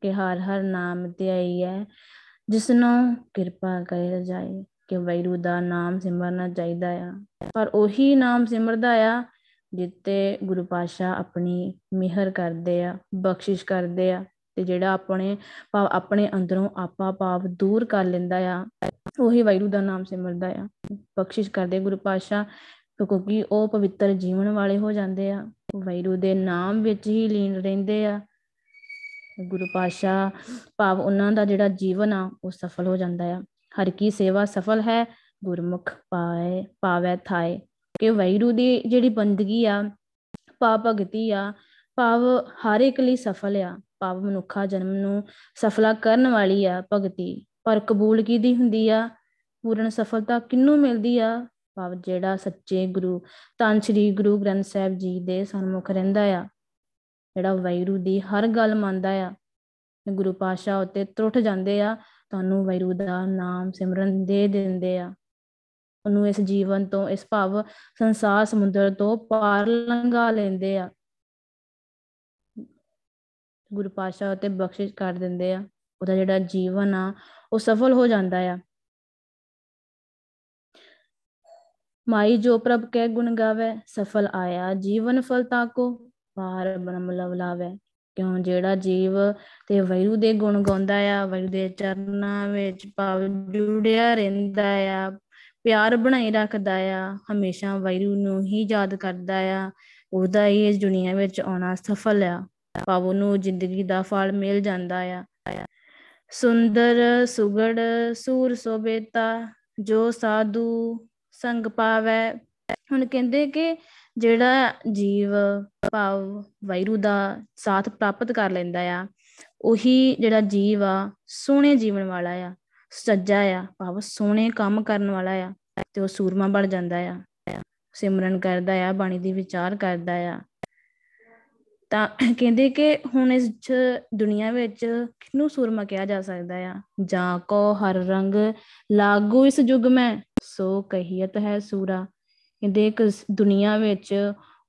ਕਿ ਹਰ ਹਰ ਨਾਮ ਤੇ ਆਈ ਹੈ ਜਿਸ ਨੂੰ ਕਿਰਪਾ ਕਰੇ ਜਾਏ ਕਿ ਵੈਰੂ ਦਾ ਨਾਮ ਸਿਮਰਨਾ ਚਾਹੀਦਾ ਆ। ਪਰ ਉਹੀ ਨਾਮ ਸਿਮਰਦਾ ਆ ਜਿੱਤੇ ਗੁਰੂ ਪਾਸ਼ਾ ਆਪਣੀ ਮਿਹਰ ਕਰਦੇ ਆ, ਬਖਸ਼ਿਸ਼ ਕਰਦੇ ਆ ਤੇ ਜਿਹੜਾ ਆਪਣੇ ਭਾਵ, ਆਪਣੇ ਅੰਦਰੋਂ ਆਪਾ ਭਾਵ ਦੂਰ ਕਰ ਲੈਂਦਾ ਆ, ਉਹੀ ਵੈਰੂ ਦਾ ਨਾਮ ਸਿਮਰਦਾ ਆ। ਬਖਸ਼ਿਸ਼ ਕਰਦੇ ਗੁਰੂ ਪਾਸ਼ਾ ਕਿਉਂਕਿ ਉਹ ਪਵਿੱਤਰ ਜੀਵਨ ਵਾਲੇ ਹੋ ਜਾਂਦੇ ਆ। ਵੈਰੂ ਦੇ ਨਾਮ ਵਿੱਚ ਹੀ ਲੀਨ ਰਹਿੰਦੇ ਆ। ਗੁਰੂ ਪਾਸ਼ਾ ਭਾਵ ਉਹਨਾਂ ਦਾ ਜਿਹੜਾ ਜੀਵਨ ਆ, ਉਹ ਸਫਲ ਹੋ ਜਾਂਦਾ ਆ। ਹਰ ਕੀ ਸੇਵਾ ਸਫਲ ਹੈ, ਗੁਰਮੁਖ ਪਾਏ, ਪਾਵੇ ਥਾਏ। ਕਿ ਵੈਰੂ ਦੀ ਜਿਹੜੀ ਬੰਦਗੀ ਆ ਪਾ ਭਗਤੀ ਆ, ਭਾਵ ਹਰ ਇੱਕ ਲਈ ਸਫਲ ਆ। ਭਾਵ ਮਨੁੱਖਾ ਜਨਮ ਨੂੰ ਸਫਲਾ ਕਰਨ ਵਾਲੀ ਆ ਭਗਤੀ। ਪਰ ਕਬੂਲ ਕੀਦੀ ਹੁੰਦੀ ਆ? ਪੂਰਨ ਸਫਲਤਾ ਕਿੰਨੂੰ ਮਿਲਦੀ ਆ? ਭਾਵ ਜਿਹੜਾ ਸੱਚੇ ਗੁਰੂ, ਤਾਂ ਸ੍ਰੀ ਗੁਰੂ ਗ੍ਰੰਥ ਸਾਹਿਬ ਜੀ ਦੇ ਸਨਮੁਖ ਰਹਿੰਦਾ ਆ, ਜਿਹੜਾ ਵੈਰੂ ਦੀ ਹਰ ਗੱਲ ਮੰਨਦਾ ਆ ਗੁਰੂ ਪਾਸ਼ਾ ਉੱਤੇ ਤਰੁੱਠ ਜਾਂਦੇ ਆ, ਤੁਹਾਨੂੰ ਵੈਰੂ ਦਾ ਨਾਮ ਸਿਮਰਨ ਦੇ ਦਿੰਦੇ ਆ। ਉਹਨੂੰ ਇਸ ਜੀਵਨ ਤੋਂ, ਇਸ ਭਾਵ ਸੰਸਾਰ ਸਮੁੰਦਰ ਤੋਂ ਪਾਰ ਲੰਘਾ ਲੈਂਦੇ ਆ। ਗੁਰੂ ਪਾਸ਼ਾ ਉਤੇ ਬਖਸ਼ਿਸ਼ ਕਰ ਦਿੰਦੇ ਆ। ਉਹਦਾ ਜਿਹੜਾ ਜੀਵਨ ਆ, ਉਹ ਸਫਲ ਹੋ ਜਾਂਦਾ ਆ। ਮਾਈ ਜੋ ਪ੍ਰਭ ਕੈ ਗੁਣ ਗਾਵੇ, ਸਫਲ ਆਇਆ ਜੀਵਨ ਫਲ ਤਾਕੋ ਪਾਰ ਬ੍ਰਹਮ ਲਵ ਲਾਵੇ। ਕਿਉਂ ਜਿਹੜਾ ਜੀਵ ਤੇ ਵੈਰੂ ਦੇ ਗੁਣ ਗਾਉਂਦਾ ਆ, ਵੈਰੂ ਦੇ ਚਰਨਾਂ ਵਿੱਚ ਭਾਵ ਜੁੜਿਆ ਰਹਿੰਦਾ ਆ, ਪਿਆਰ ਬਣਾਈ ਰੱਖਦਾ ਆ, ਹਮੇਸ਼ਾ ਵੈਰੂ ਨੂੰ ਹੀ ਯਾਦ ਕਰਦਾ ਆ। ਉਹਦਾ ਹੀ ਇਸ ਦੁਨੀਆ ਵਿੱਚ ਆਉਣਾ ਸਫਲ ਆ। ਭਾਵ ਨੂੰ ਜ਼ਿੰਦਗੀ ਦਾ ਫਲ ਮਿਲ ਜਾਂਦਾ ਆ। ਸੁੰਦਰ ਸੁਗੜ ਸੂਰ ਸੋਬੇਤਾ ਜੋ ਸਾਧੂ ਸੰਗ ਪਾਵੇ। ਹੁਣ ਕਹਿੰਦੇ ਕਿ ਜਿਹੜਾ ਜੀਵ, ਭਾਵ, ਵੈਰੂ ਦਾ ਸਾਥ ਪ੍ਰਾਪਤ ਕਰ ਲੈਂਦਾ ਆ, ਉਹੀ ਜਿਹੜਾ ਜੀਵ ਆ, ਸੋਹਣੇ ਜੀਵਨ ਵਾਲਾ ਆ, ਸੱਜਾ ਆ, ਭਾਵ ਸੋਹਣੇ ਕੰਮ ਕਰਨ ਵਾਲਾ ਆ, ਤੇ ਉਹ ਸੂਰਮਾ ਬਣ ਜਾਂਦਾ ਆ। ਸਿਮਰਨ ਕਰਦਾ ਆ, ਬਾਣੀ ਦੀ ਵਿਚਾਰ ਕਰਦਾ ਆ। ਤਾਂ ਕਹਿੰਦੇ ਕਿ ਹੁਣ ਇਸ ਦੁਨੀਆ ਵਿੱਚ ਕਿਨੂੰ ਸੂਰਮਾ ਕਿਹਾ ਜਾ ਸਕਦਾ ਆ? ਜਾਂ ਕੋ ਹਰ ਰੰਗ ਲਾਗੂ ਇਸ ਯੁਗ ਮੈਂ, ਸੋ ਕਹੀਤ ਹੈ ਸੂਰਾ। ਕਹਿੰਦੇ ਇੱਕ ਦੁਨੀਆ ਵਿੱਚ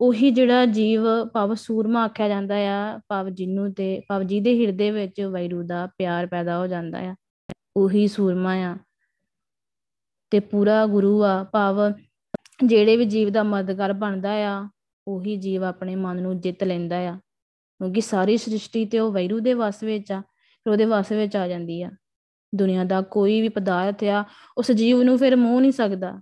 ਉਹੀ ਜਿਹੜਾ ਜੀਵ ਭਾਵ ਸੂਰਮਾ ਆਖਿਆ ਜਾਂਦਾ ਆ, ਭਾਵ ਜਿੰਨੂੰ ਤੇ, ਭਾਵ ਜਿਹਦੇ ਹਿਰਦੇ ਵਿੱਚ ਵੈਰੂ ਦਾ ਪਿਆਰ ਪੈਦਾ ਹੋ ਜਾਂਦਾ ਆ, ਉਹੀ ਸੂਰਮਾ ਆ। ਤੇ ਪੂਰਾ ਗੁਰੂ ਆ, ਭਾਵ ਜਿਹੜੇ ਵੀ ਜੀਵ ਦਾ ਮਦਦਗਾਰ ਬਣਦਾ ਆ ਉਹੀ ਜੀਵ ਆਪਣੇ ਮਨ ਨੂੰ ਜਿੱਤ ਲੈਂਦਾ ਆ। ਕਿਉਂਕਿ ਸਾਰੀ ਸ੍ਰਿਸ਼ਟੀ ਤੇ ਉਹ ਵੈਰੂ ਦੇ ਵਸ ਵਿੱਚ ਆ, ਫਿਰ ਉਹਦੇ ਵਸ ਵਿੱਚ ਆ ਜਾਂਦੀ ਆ। ਦੁਨੀਆ ਦਾ ਕੋਈ ਵੀ ਪਦਾਰਥ ਆ, ਉਸ ਜੀਵ ਨੂੰ ਫਿਰ ਮੋਹ ਨਹੀਂ ਸਕਦਾ।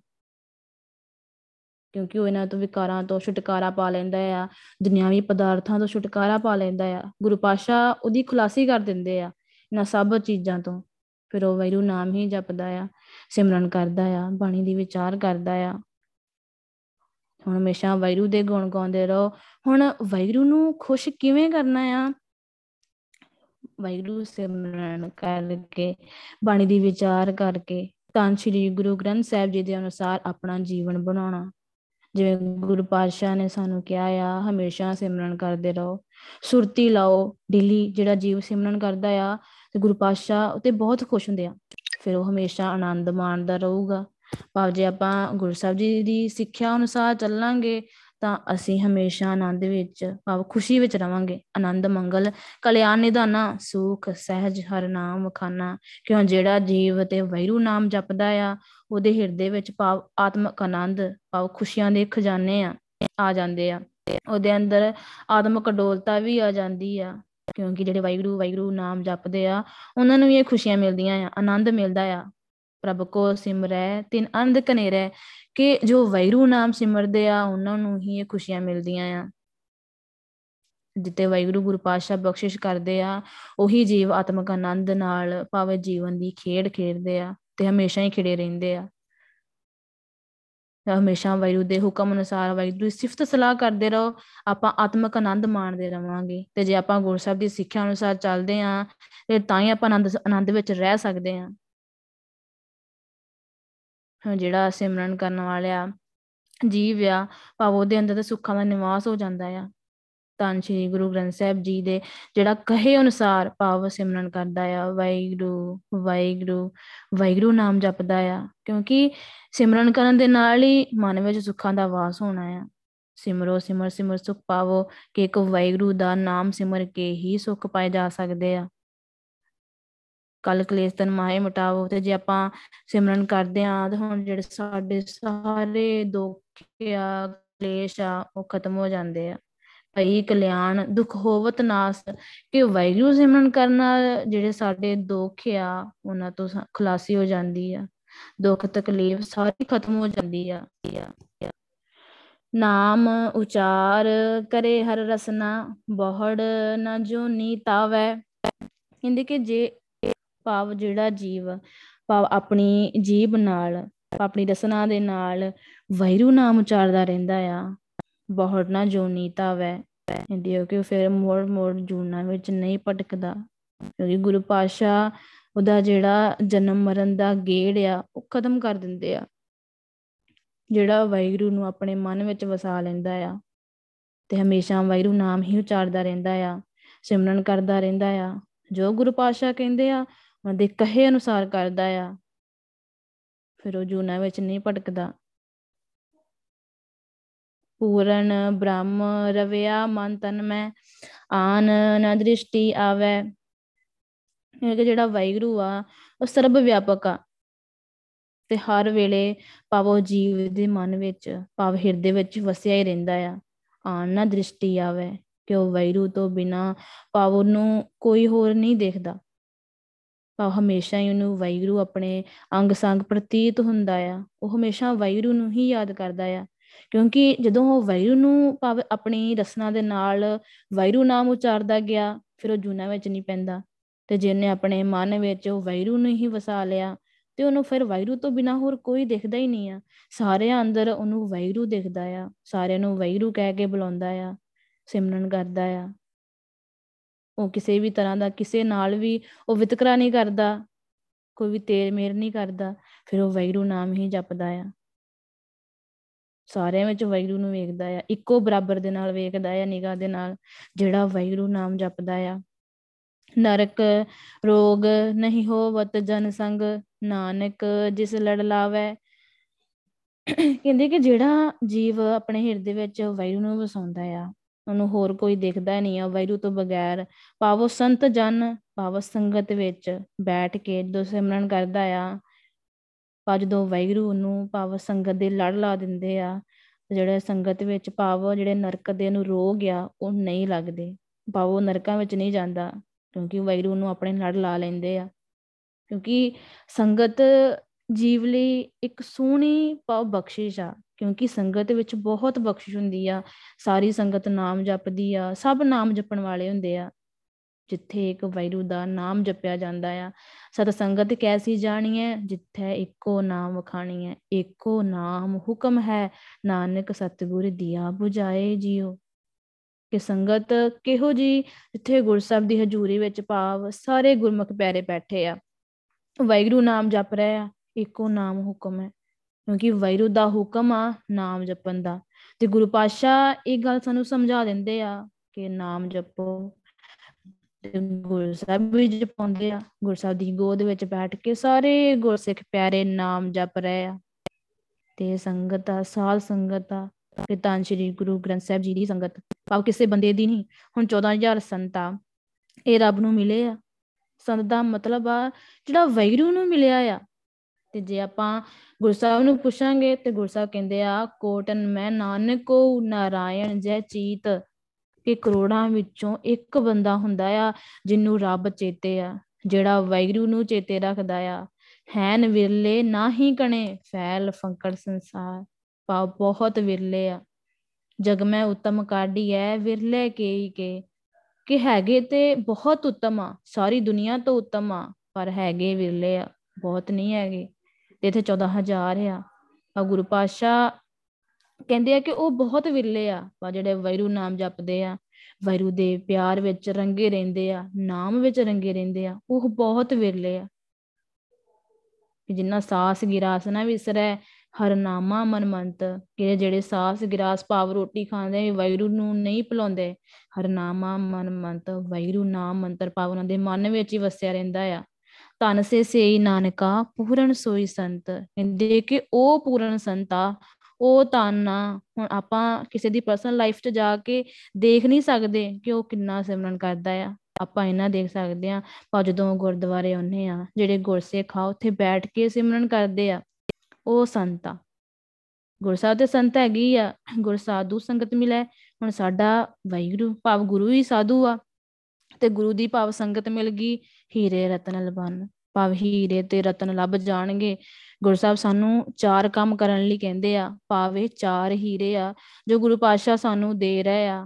ਕਿਉਂਕਿ ਉਹ ਇਹਨਾਂ ਤੋਂ ਵਿਕਾਰਾਂ ਤੋਂ ਛੁਟਕਾਰਾ ਪਾ ਲੈਂਦਾ ਆ। ਦੁਨਿਆਵੀ ਪਦਾਰਥਾਂ ਤੋਂ ਛੁਟਕਾਰਾ ਪਾ ਲੈਂਦਾ ਆ। ਗੁਰੂ ਪਾਸ਼ਾ ਉਹਦੀ ਖੁਲਾਸੀ ਕਰ ਦਿੰਦੇ ਆ ਇਹਨਾਂ ਸਭ ਚੀਜ਼ਾਂ ਤੋਂ। ਫਿਰ ਉਹ ਵੈਰੂ ਨਾਮ ਹੀ ਜਪਦਾ ਆ, ਸਿਮਰਨ ਕਰਦਾ ਆ, ਬਾਣੀ ਦੀ ਵਿਚਾਰ ਕਰਦਾ ਆ। ਹੁਣ ਹਮੇਸ਼ਾ ਵੈਰੂ ਦੇ ਗੁਣ ਗਾਉਂਦੇ ਰਹੋ। ਹੁਣ ਵੈਰੂ ਨੂੰ ਖੁਸ਼ ਕਿਵੇਂ ਕਰਨਾ ਆ? ਵੈਰੂ ਸਿਮਰਨ ਕਰਕੇ, ਬਾਣੀ ਦੀ ਵਿਚਾਰ ਕਰਕੇ, ਤਾਂ ਸ੍ਰੀ ਗੁਰੂ ਗ੍ਰੰਥ ਸਾਹਿਬ ਜੀ ਦੇ ਅਨੁਸਾਰ ਆਪਣਾ ਜੀਵਨ ਬਣਾਉਣਾ। ਜਿਵੇਂ ਗੁਰੂ ਪਾਤਸ਼ਾਹ ਨੇ ਸਾਨੂੰ ਕਿਹਾ ਆ, ਹਮੇਸ਼ਾ ਸਿਮਰਨ ਕਰਦੇ ਰਹੋ। ਸੁਰਤੀ ਲਾਓ ਡੇਲੀ, ਜਿਹੜਾ ਜੀਵ ਸਿਮਰਨ ਕਰਦਾ ਆ, ਤੇ ਗੁਰੂ ਪਾਤਸ਼ਾਹ ਉਤੇ ਬਹੁਤ ਖੁਸ਼ ਹੁੰਦੇ ਆ। ਫਿਰ ਉਹ ਹਮੇਸ਼ਾ ਆਨੰਦ ਮਾਣਦਾ ਰਹੂਗਾ। ਭਾਵ ਜੇ ਆਪਾਂ ਗੁਰੂ ਸਾਹਿਬ ਜੀ ਦੀ ਸਿੱਖਿਆ ਅਨੁਸਾਰ ਚੱਲਾਂਗੇ, ਤਾਂ ਅਸੀਂ ਹਮੇਸ਼ਾ ਆਨੰਦ ਵਿੱਚ, ਭਾਵ ਖੁਸ਼ੀ ਵਿੱਚ ਰਵਾਂਗੇ। ਆਨੰਦ, ਮੰਗਲ, ਕਲਿਆਣ ਨਿਧਾਨਾ ਸੁਖ, ਸਹਿਜ, ਹਰ ਨਾਮ ਖਾਨਾ। ਕਿਉਂ ਜਿਹੜਾ ਜੀਵ ਤੇ ਵੈਰੂ ਨਾਮ ਜਪਦਾ ਆ, ਉਹਦੇ ਹਿਰਦੇ ਵਿੱਚ ਭਾਵ ਆਤਮਿਕ ਆਨੰਦ, ਭਾਵ ਖੁਸ਼ੀਆਂ ਦੇ ਖਜ਼ਾਨੇ ਆ ਆ ਜਾਂਦੇ ਆ। ਉਹਦੇ ਅੰਦਰ ਆਤਮਿਕ ਡੋਲਤਾ ਵੀ ਆ ਜਾਂਦੀ ਆ। ਕਿਉਂਕਿ ਜਿਹੜੇ ਵੈਗਰੂ ਵੈਗਰੂ ਨਾਮ ਜਪਦੇ ਆ, ਉਹਨਾਂ ਨੂੰ ਵੀ ਇਹ ਖੁਸ਼ੀਆਂ ਮਿਲਦੀਆਂ ਆ, ਆਨੰਦ ਮਿਲਦਾ ਆ। ਪ੍ਰਭ ਕੋ ਸਿਮਰੈ, ਤਿਨ ਅੰਧ ਕਨੇਰੇ ਕਿ ਜੋ ਵੈਰੂ ਨਾਮ ਸਿਮਰਦੇ ਆ, ਉਹਨਾਂ ਨੂੰ ਹੀ ਇਹ ਖੁਸ਼ੀਆਂ ਮਿਲਦੀਆਂ ਆ। ਜਿੱਤੇ ਵੈਗਰੂ ਗੁਰੂ ਪਾਤਸ਼ਾਹ ਬਖਸ਼ਿਸ਼ ਕਰਦੇ ਆ, ਉਹੀ ਜੀਵ ਆਤਮਿਕ ਆਨੰਦ ਨਾਲ ਭਾਵੇਂ ਜੀਵਨ ਦੀ ਖੇਡ ਖੇਡਦੇ ਆ ਤੇ ਹਮੇਸ਼ਾ ਹੀ ਖਿੜੇ ਰਹਿੰਦੇ ਆ। ਹਮੇਸ਼ਾ ਵੈਰੂ ਦੇ ਹੁਕਮ ਅਨੁਸਾਰ ਵੈਰੂ ਦੀ ਸਿਫਤ ਸਲਾਹ ਕਰਦੇ ਰਹੋ, ਆਪਾਂ ਆਤਮਿਕ ਆਨੰਦ ਮਾਣਦੇ ਰਵਾਂਗੇ ਤੇ ਜੇ ਆਪਾਂ ਗੁਰੂ ਸਾਹਿਬ ਦੀ ਸਿੱਖਿਆ ਅਨੁਸਾਰ ਚੱਲਦੇ ਆਂ, ਤੇ ਤਾਂ ਹੀ ਆਪਾਂ ਆਨੰਦ ਆਨੰਦ ਵਿੱਚ ਰਹਿ ਸਕਦੇ ਆਂ। ਜਿਹੜਾ ਸਿਮਰਨ ਕਰਨ ਵਾਲਿਆ, ਜੀਵ ਆ, ਭਾਵ ਉਹਦੇ ਅੰਦਰ ਤੇ ਸੁੱਖਾਂ ਦਾ ਨਿਵਾਸ ਹੋ ਜਾਂਦਾ ਆ। ਤਾਂ ਸ੍ਰੀ ਗੁਰੂ ਗ੍ਰੰਥ ਸਾਹਿਬ ਜੀ ਦੇ ਜਿਹੜਾ ਕਹੇ ਅਨੁਸਾਰ ਭਾਵ ਸਿਮਰਨ ਕਰਦਾ ਆ, ਵਾਹਿਗੁਰੂ ਵਾਹਿਗੁਰੂ ਵਾਹਿਗੁਰੂ ਨਾਮ ਜਪਦਾ ਆ। ਕਿਉਂਕਿ ਸਿਮਰਨ ਕਰਨ ਦੇ ਨਾਲ ਹੀ ਮਨ ਵਿੱਚ ਸੁੱਖਾਂ ਦਾ ਵਾਸ ਹੋਣਾ ਆ। ਸਿਮਰੋ, ਸਿਮਰ ਸਿਮਰ ਸੁਖ ਪਾਵੋ, ਕਿ ਇੱਕ ਵਾਹਿਗੁਰੂ ਦਾ ਨਾਮ ਸਿਮਰ ਕੇ ਹੀ ਸੁਖ ਪਾਏ ਜਾ ਸਕਦੇ ਆ। ਕਲ ਕਲੇਸ਼ ਤਨ ਮਾਏ ਮਟਾਵੋ ਤੇ ਜੇ ਆਪਾਂ ਸਿਮਰਨ ਕਰਦੇ ਆ ਤੇ ਹੁਣ ਜਿਹੜੇ ਸਾਡੇ ਸਾਰੇ ਦੁੱਖ ਆ, ਕਲੇਸ਼ ਆ, ਉਹ ਖਤਮ ਹੋ ਜਾਂਦੇ ਆ। ਭਈ ਕਲਿਆਣ ਦੁਖ ਹੋਵਤ ਨਾਸ ਕਿ ਵੈਗਰੂ ਸਿਮਰਨ ਕਰਨ ਨਾਲ ਜਿਹੜੇ ਸਾਡੇ ਦੁੱਖ ਆ, ਉਹਨਾਂ ਤੋਂ ਖਲਾਸੀ ਹੋ ਜਾਂਦੀ ਆ। ਦੁੱਖ, ਤਕਲੀਫ ਸਾਰੀ ਖਤਮ ਹੋ ਜਾਂਦੀ ਆ। ਨਾਮ ਉਚਾਰ ਕਰੇ ਹਰ ਰਸਨਾ, ਬਹੁੜ ਨਾ ਜੋ ਨੀਤਾਵੈ ਕਹਿੰਦੇ ਕਿ ਜੇ ਭਾਵ ਜਿਹੜਾ ਜੀਵ ਭਾਵ ਆਪਣੀ ਜੀਬ ਨਾਲ, ਆਪਣੀ ਰਸਨਾ ਦੇ ਨਾਲ ਵੈਰੂ ਨਾਮ ਉਚਾਰਦਾ ਰਹਿੰਦਾ ਆ। ਬਹੁਤ ਨਾ ਜੋਨੀ ਤਾਵੈ ਕਹਿੰਦੀ ਕਿ ਫਿਰ ਮੋੜ ਮੋੜ ਜੂਨਾ ਵਿੱਚ ਨਹੀਂ ਭਟਕਦਾ। ਕਿਉਂਕਿ ਗੁਰੂ ਪਾਸ਼ਾ ਉਹਦਾ ਜਿਹੜਾ ਜਨਮ ਮਰਨ ਦਾ ਗੇੜ ਆ, ਉਹ ਖਤਮ ਕਰ ਦਿੰਦੇ ਆ। ਜਿਹੜਾ ਵੈਗਰੂ ਨੂੰ ਆਪਣੇ ਮਨ ਵਿੱਚ ਵਸਾ ਲੈਂਦਾ ਆ, ਤੇ ਹਮੇਸ਼ਾ ਵੈਗਰੂ ਨਾਮ ਹੀ ਉਚਾਰਦਾ ਰਹਿੰਦਾ ਆ, ਸਿਮਰਨ ਕਰਦਾ ਰਹਿੰਦਾ ਆ। ਜੋ ਗੁਰੂ ਪਾਸ਼ਾ ਕਹਿੰਦੇ ਆ ਉਹਨਾਂ ਦੇ ਕਹੇ ਅਨੁਸਾਰ ਕਰਦਾ ਆ। ਫਿਰ ਉਹ ਜੂਨਾ ਵਿੱਚ ਨਹੀਂ ਭਟਕਦਾ। ਪੂਰਨ ਬ੍ਰਹਮ ਰਵਿਆ, ਮਨ ਤਨ ਮੈਂ, ਆਨ ਨ ਦ੍ਰਿਸ਼ਟੀ ਆਵੇ। ਇਹ ਜਿਹੜਾ ਵੈਗਰੂ ਆ, ਉਹ ਸਰਬ ਵਿਆਪਕ ਆ। ਤੇ ਹਰ ਵੇਲੇ ਪਾਵੋ ਜੀਵ ਦੇ ਮਨ ਵਿੱਚ ਪਾਵ ਹਿਰਦੇ ਵਿੱਚ ਵਸਿਆ ਹੀ ਰਹਿੰਦਾ ਆ। ਆਨ ਨਾ ਦ੍ਰਿਸ਼ਟੀ ਆਵੇ, ਕਿ ਉਹ ਵੈਰੂ ਤੋਂ ਬਿਨਾ ਪਾਵੋ ਨੂੰ ਕੋਈ ਹੋਰ ਨਹੀਂ ਦੇਖਦਾ। ਪਾਵ ਹਮੇਸ਼ਾ ਹੀ ਉਹਨੂੰ ਵੈਗਰੂ ਆਪਣੇ ਅੰਗ ਸੰਗ ਪ੍ਰਤੀਤ ਹੁੰਦਾ ਆ। ਉਹ ਹਮੇਸ਼ਾ ਵੈਗਰੂ ਨੂੰ ਹੀ ਯਾਦ ਕਰਦਾ ਆ। ਕਿਉਂਕਿ ਜਦੋਂ ਉਹ ਵੈਰੂ ਨੂੰ ਭਾਵ ਆਪਣੀ ਰਸਨਾ ਦੇ ਨਾਲ ਵੈਰੂ ਨਾਮ ਉਚਾਰਦਾ ਗਿਆ, ਫਿਰ ਉਹ ਜੂਨਾ ਵਿੱਚ ਨਹੀਂ ਪੈਂਦਾ। ਤੇ ਜਿਹਨੇ ਆਪਣੇ ਮਨ ਵਿੱਚ ਉਹ ਵੈਰੂ ਨੂੰ ਹੀ ਵਸਾ ਲਿਆ, ਤੇ ਉਹਨੂੰ ਫਿਰ ਵੈਰੂ ਤੋਂ ਬਿਨਾ ਹੋਰ ਕੋਈ ਦਿਖਦਾ ਹੀ ਨਹੀਂ ਆ। ਸਾਰਿਆਂ ਅੰਦਰ ਉਹਨੂੰ ਵੈਰੂ ਦਿਖਦਾ ਆ। ਸਾਰਿਆਂ ਨੂੰ ਵੈਰੂ ਕਹਿ ਕੇ ਬੁਲਾਉਂਦਾ ਆ, ਸਿਮਰਨ ਕਰਦਾ ਆ। ਉਹ ਕਿਸੇ ਵੀ ਤਰ੍ਹਾਂ ਦਾ, ਕਿਸੇ ਨਾਲ ਵੀ ਉਹ ਵਿਤਕਰਾ ਨਹੀਂ ਕਰਦਾ, ਕੋਈ ਵੀ ਤੇਰ ਮੇਰ ਨਹੀਂ ਕਰਦਾ, ਫਿਰ ਉਹ ਵੈਰੂ ਨਾਮ ਹੀ ਜਪਦਾ ਆ। ਸਾਰਿਆਂ ਵਿੱਚ ਵੈਗਰੂ ਨੂੰ ਵੇਖਦਾ ਆ, ਇੱਕੋ ਬਰਾਬਰ ਦੇ ਨਾਲ ਵੇਖਦਾ ਆ, ਨਿਗਾਹ ਦੇ ਨਾਲ, ਜਿਹੜਾ ਵੈਗਰੂ ਨਾਮ ਜਪਦਾ ਆ। ਨਰਕ ਰੋਗ ਨਹੀਂ ਹੋਵਤ ਜਨ ਸੰਗ, ਨਾਨਕ ਜਿਸ ਲੜ ਲਾਵੇ। ਕਹਿੰਦੇ ਕਿ ਜਿਹੜਾ ਜੀਵ ਆਪਣੇ ਹਿਰਦੇ ਵਿੱਚ ਵੈਰੂ ਨੂੰ ਵਸਾਉਂਦਾ ਆ ਉਹਨੂੰ ਹੋਰ ਕੋਈ ਦਿਖਦਾ ਨਹੀਂ ਆ, ਵੈਰੂ ਤੋਂ ਬਗੈਰ। ਪਾਵੋ ਸੰਤ ਜਨ ਪਾਵੋ ਸੰਗਤ ਵਿੱਚ ਬੈਠ ਕੇ ਦੋ ਸਿਮਰਨ ਕਰਦਾ ਆ। ਪਾ ਜਦੋਂ ਵੈਗਰੂ ਨੂੰ ਪਾਵ ਸੰਗਤ ਦੇ ਲੜ ਲਾ ਦਿੰਦੇ ਆ। ਜਿਹੜੇ ਸੰਗਤ ਵਿੱਚ ਭਾਵ ਜਿਹੜੇ ਨਰਕ ਦੇ ਨੂੰ ਰੋਗ ਆ, ਉਹ ਨਹੀਂ ਲੱਗਦੇ। ਭਾਵ ਉਹ ਨਰਕਾਂ ਵਿੱਚ ਨਹੀਂ ਜਾਂਦਾ, ਕਿਉਂਕਿ ਵੈਰੂ ਨੂੰ ਆਪਣੇ ਨਾਲ ਲਾ ਲੈਂਦੇ ਆ। ਕਿਉਂਕਿ ਸੰਗਤ ਜੀਵ ਲਈ ਇੱਕ ਸੋਹਣੀ ਭਾਵ ਬਖਸ਼ਿਸ਼ ਆ, ਕਿਉਂਕਿ ਸੰਗਤ ਵਿੱਚ ਬਹੁਤ ਬਖਸ਼ਿਸ਼ ਹੁੰਦੀ ਆ, ਸਾਰੀ ਸੰਗਤ ਨਾਮ ਜਪਦੀ ਆ, ਸਭ ਨਾਮ ਜਪਣ ਵਾਲੇ ਹੁੰਦੇ ਆ, ਜਿੱਥੇ ਇੱਕ ਵੈਰੂ ਦਾ ਨਾਮ ਜਪਿਆ ਜਾਂਦਾ ਆ। ਸਤ ਸੰਗਤ ਕੈਸੀ ਜਾਣੀ ਹੈ ਜਿੱਥੇ ਇੱਕੋ ਨਾਮ ਵਖਾਣੀ ਹੈ ਇੱਕੋ ਨਾਮ ਹੁਕਮ ਹੈ, ਨਾਨਕ ਸਤਿਗੁਰ ਦਿਆ 부ਝਾਏ ਜੀਓ। ਕਿ ਸੰਗਤ ਕਿਹੋ ਜੀ, ਜਿੱਥੇ ਗੁਰਸਬ ਦੀ ਹਜ਼ੂਰੀ ਵਿੱਚ ਭਾਵ ਸਾਰੇ ਗੁਰਮੁਖ ਪਿਆਰੇ ਬੈਠੇ ਆ। ਵੈਗਰੂ ਨਾਮ ਜਪ ਰਹੇ ਆ ਇੱਕੋ ਨਾਮ ਹੁਕਮ ਹੈ। ਕਿਉਂਕਿ ਵੈਰੂ ਦਾ ਹੁਕਮ ਆ, ਨਾਮ ਜਪਣ ਦਾ। ਤੇ ਗੁਰੂ ਪਾਸ਼ਾ ਇਹ ਗੱਲ ਸਾਨੂੰ ਸਮਝਾ ਦਿੰਦੇ ਆ ਕਿ ਨਾਮ ਜਪੋ। ਗੁਰਸਾਹਿਬ ਵੀ ਜਪਾਉਂਦੇ ਆ। ਗੁਰਸਾਹਿਬ ਦੀ ਗੋਦ ਵਿੱਚ ਬੈਠ ਕੇ ਸਾਰੇ ਗੁਰਸਿੱਖ ਪਿਆਰੇ ਨਾਮ ਜਪ ਰਹੇ ਆ। ਤੇ ਸੰਗਤ ਆ, ਸਾਧ ਸੰਗਤ ਆ ਕਿ ਤਾਂ ਸ੍ਰੀ ਗੁਰੂ ਗ੍ਰੰਥ ਸਾਹਿਬ ਜੀ ਦੀ ਸੰਗਤ। ਭਾਵ ਕਿਸੇ ਬੰਦੇ ਦੀ ਨਹੀਂ। ਹੁਣ 14000 ਸੰਤਾ ਇਹ ਰੱਬ ਨੂੰ ਮਿਲੇ ਆ। ਸੰਤ ਦਾ ਮਤਲਬ ਆ ਜਿਹੜਾ ਵੈਗਰੂ ਨੂੰ ਮਿਲਿਆ ਆ ਤੇ ਜੇ ਆਪਾਂ ਗੁਰਸਾਹਿਬ ਨੂੰ ਪੁੱਛਾਂਗੇ ਤੇ ਗੁਰਸਾਹਿਬ ਕਹਿੰਦੇ ਆ ਕੋਟਨ ਮੈਂ ਨਾਨਕੋ ਨਾਰਾਇਣ ਜੈ ਚੀਤ ਕਿ ਕਰੋੜਾਂ ਵਿੱਚੋਂ ਇੱਕ ਬੰਦਾ ਹੁੰਦਾ ਆ ਜਿਹਨੂੰ ਰੱਬ ਚੇਤੇ ਆ, ਜਿਹੜਾ ਵੈਗਰੂ ਨੂੰ ਚੇਤੇ ਰੱਖਦਾ ਆ। ਹੈਨ ਵਿਰਲੇ ਨਾ ਹੀ ਕਣੇ, ਫੈਲ ਫੰਕੜ ਸੰਸਾਰ। ਪਾ ਬਹੁਤ ਵਿਰਲੇ ਆ। ਜਗ ਮੈਂ ਉਤਮ ਕਾਢੀ ਐ ਵਿਰਲੇ ਕੇ ਹੀ ਕੇ। ਕਿ ਹੈਗੇ ਤੇ ਬਹੁਤ ਉਤਮ ਆ, ਸਾਰੀ ਦੁਨੀਆ ਤੋਂ ਉਤਮ ਆ, ਪਰ ਹੈਗੇ ਵਿਰਲੇ ਆ, ਬਹੁਤ ਨਹੀਂ ਹੈਗੇ। ਤੇ ਇਥੇ 14000 ਆ। ਆ ਗੁਰੂ ਪਾਸ਼ਾ ਕਹਿੰਦੇ ਆ ਕਿ ਉਹ ਬਹੁਤ ਵਿਰਲੇ ਆ। ਪਰ ਜਿਹੜੇ ਵੈਰੂ ਨਾਮ ਜਪਦੇ ਆ, ਵੈਰੂ ਦੇ ਪਿਆਰ ਵਿੱਚ ਰੰਗੇ ਰਹਿੰਦੇ ਆ, ਨਾਮ ਵਿੱਚ ਰੰਗੇ ਰਹਿੰਦੇ ਆ, ਉਹ ਬਹੁਤ ਵਿਰਲੇ ਆ। ਜਿੰਨਾ ਸਾਸ ਗਿਰਾਸ ਨਾ ਵਿਸਰੈ, ਹਰ ਨਾਮਾ ਮਨ ਮੰਤ ਕਿ ਜਿਹੜੇ ਸਾਸ ਗਿਰਾਸ ਭਾਵ ਰੋਟੀ ਖਾਂਦੇ ਵੈਰੂ ਨੂੰ ਨਹੀਂ ਭੁਲਾਉਂਦੇ ਹਰ ਨਾਮਾ ਮਨ ਮੰਤ ਵੈਰੂ ਨਾਮ ਮੰਤਰ ਭਾਵ ਉਹਨਾਂ ਦੇ ਮਨ ਵਿੱਚ ਹੀ ਵਸਿਆ ਰਹਿੰਦਾ ਆ। ਤਨ ਸੇ ਸੇਈ ਨਾਨਕਾ, ਪੂਰਨ ਸੋਈ ਸੰਤ। ਕਹਿੰਦੇ ਕਿ ਉਹ ਪੂਰਨ ਸੰਤ ਆ, ਉਹ ਤਨ ਆ। ਹੁਣ ਆਪਾਂ ਕਿਸੇ ਦੀ ਪਰਸਨਲ ਲਾਈਫ 'ਚ ਜਾ ਕੇ ਦੇਖ ਨਹੀਂ ਸਕਦੇ ਕਿ ਉਹ ਕਿੰਨਾ ਸਿਮਰਨ ਕਰਦਾ ਆ। ਆਪਾਂ ਇਹਨਾਂ ਦੇਖ ਸਕਦੇ ਆ ਪਰ ਜਦੋਂ ਗੁਰਦੁਆਰੇ ਆਉਨੇ ਆ, ਜਿਹੜੇ ਗੁਰਸਿੱਖ ਆ, ਉੱਥੇ ਬੈਠ ਕੇ ਸਿਮਰਨ ਕਰਦੇ ਆ। ਉਹ ਸੰਤ ਆ। ਗੁਰਸਾਹਿਬ ਤੇ ਸੰਤ ਹੈਗੀ ਆ। ਗੁਰਸਾਧੂ ਸੰਗਤ ਮਿਲੇ ਹੁਣ ਸਾਡਾ ਵਾਹਿਗੁਰੂ, ਭਾਵ ਗੁਰੂ ਹੀ ਸਾਧੂ ਆ। ਤੇ ਗੁਰੂ ਦੀ ਭਾਵ ਸੰਗਤ ਮਿਲ ਗਈ। ਹੀਰੇ ਰਤਨ ਲਬਨ, ਭਾਵ ਹੀਰੇ ਤੇ ਰਤਨ ਲੱਭ ਜਾਣਗੇ। ਗੁਰਸਾਹਿਬ ਸਾਨੂੰ ਚਾਰ ਕੰਮ ਕਰਨ ਲਈ ਕਹਿੰਦੇ ਆ, ਭਾਵੇਂ ਚਾਰ ਹੀਰੇ ਆ, ਜੋ ਗੁਰੂ ਪਾਤਸ਼ਾਹ ਸਾਨੂੰ ਦੇ ਰਹੇ ਆ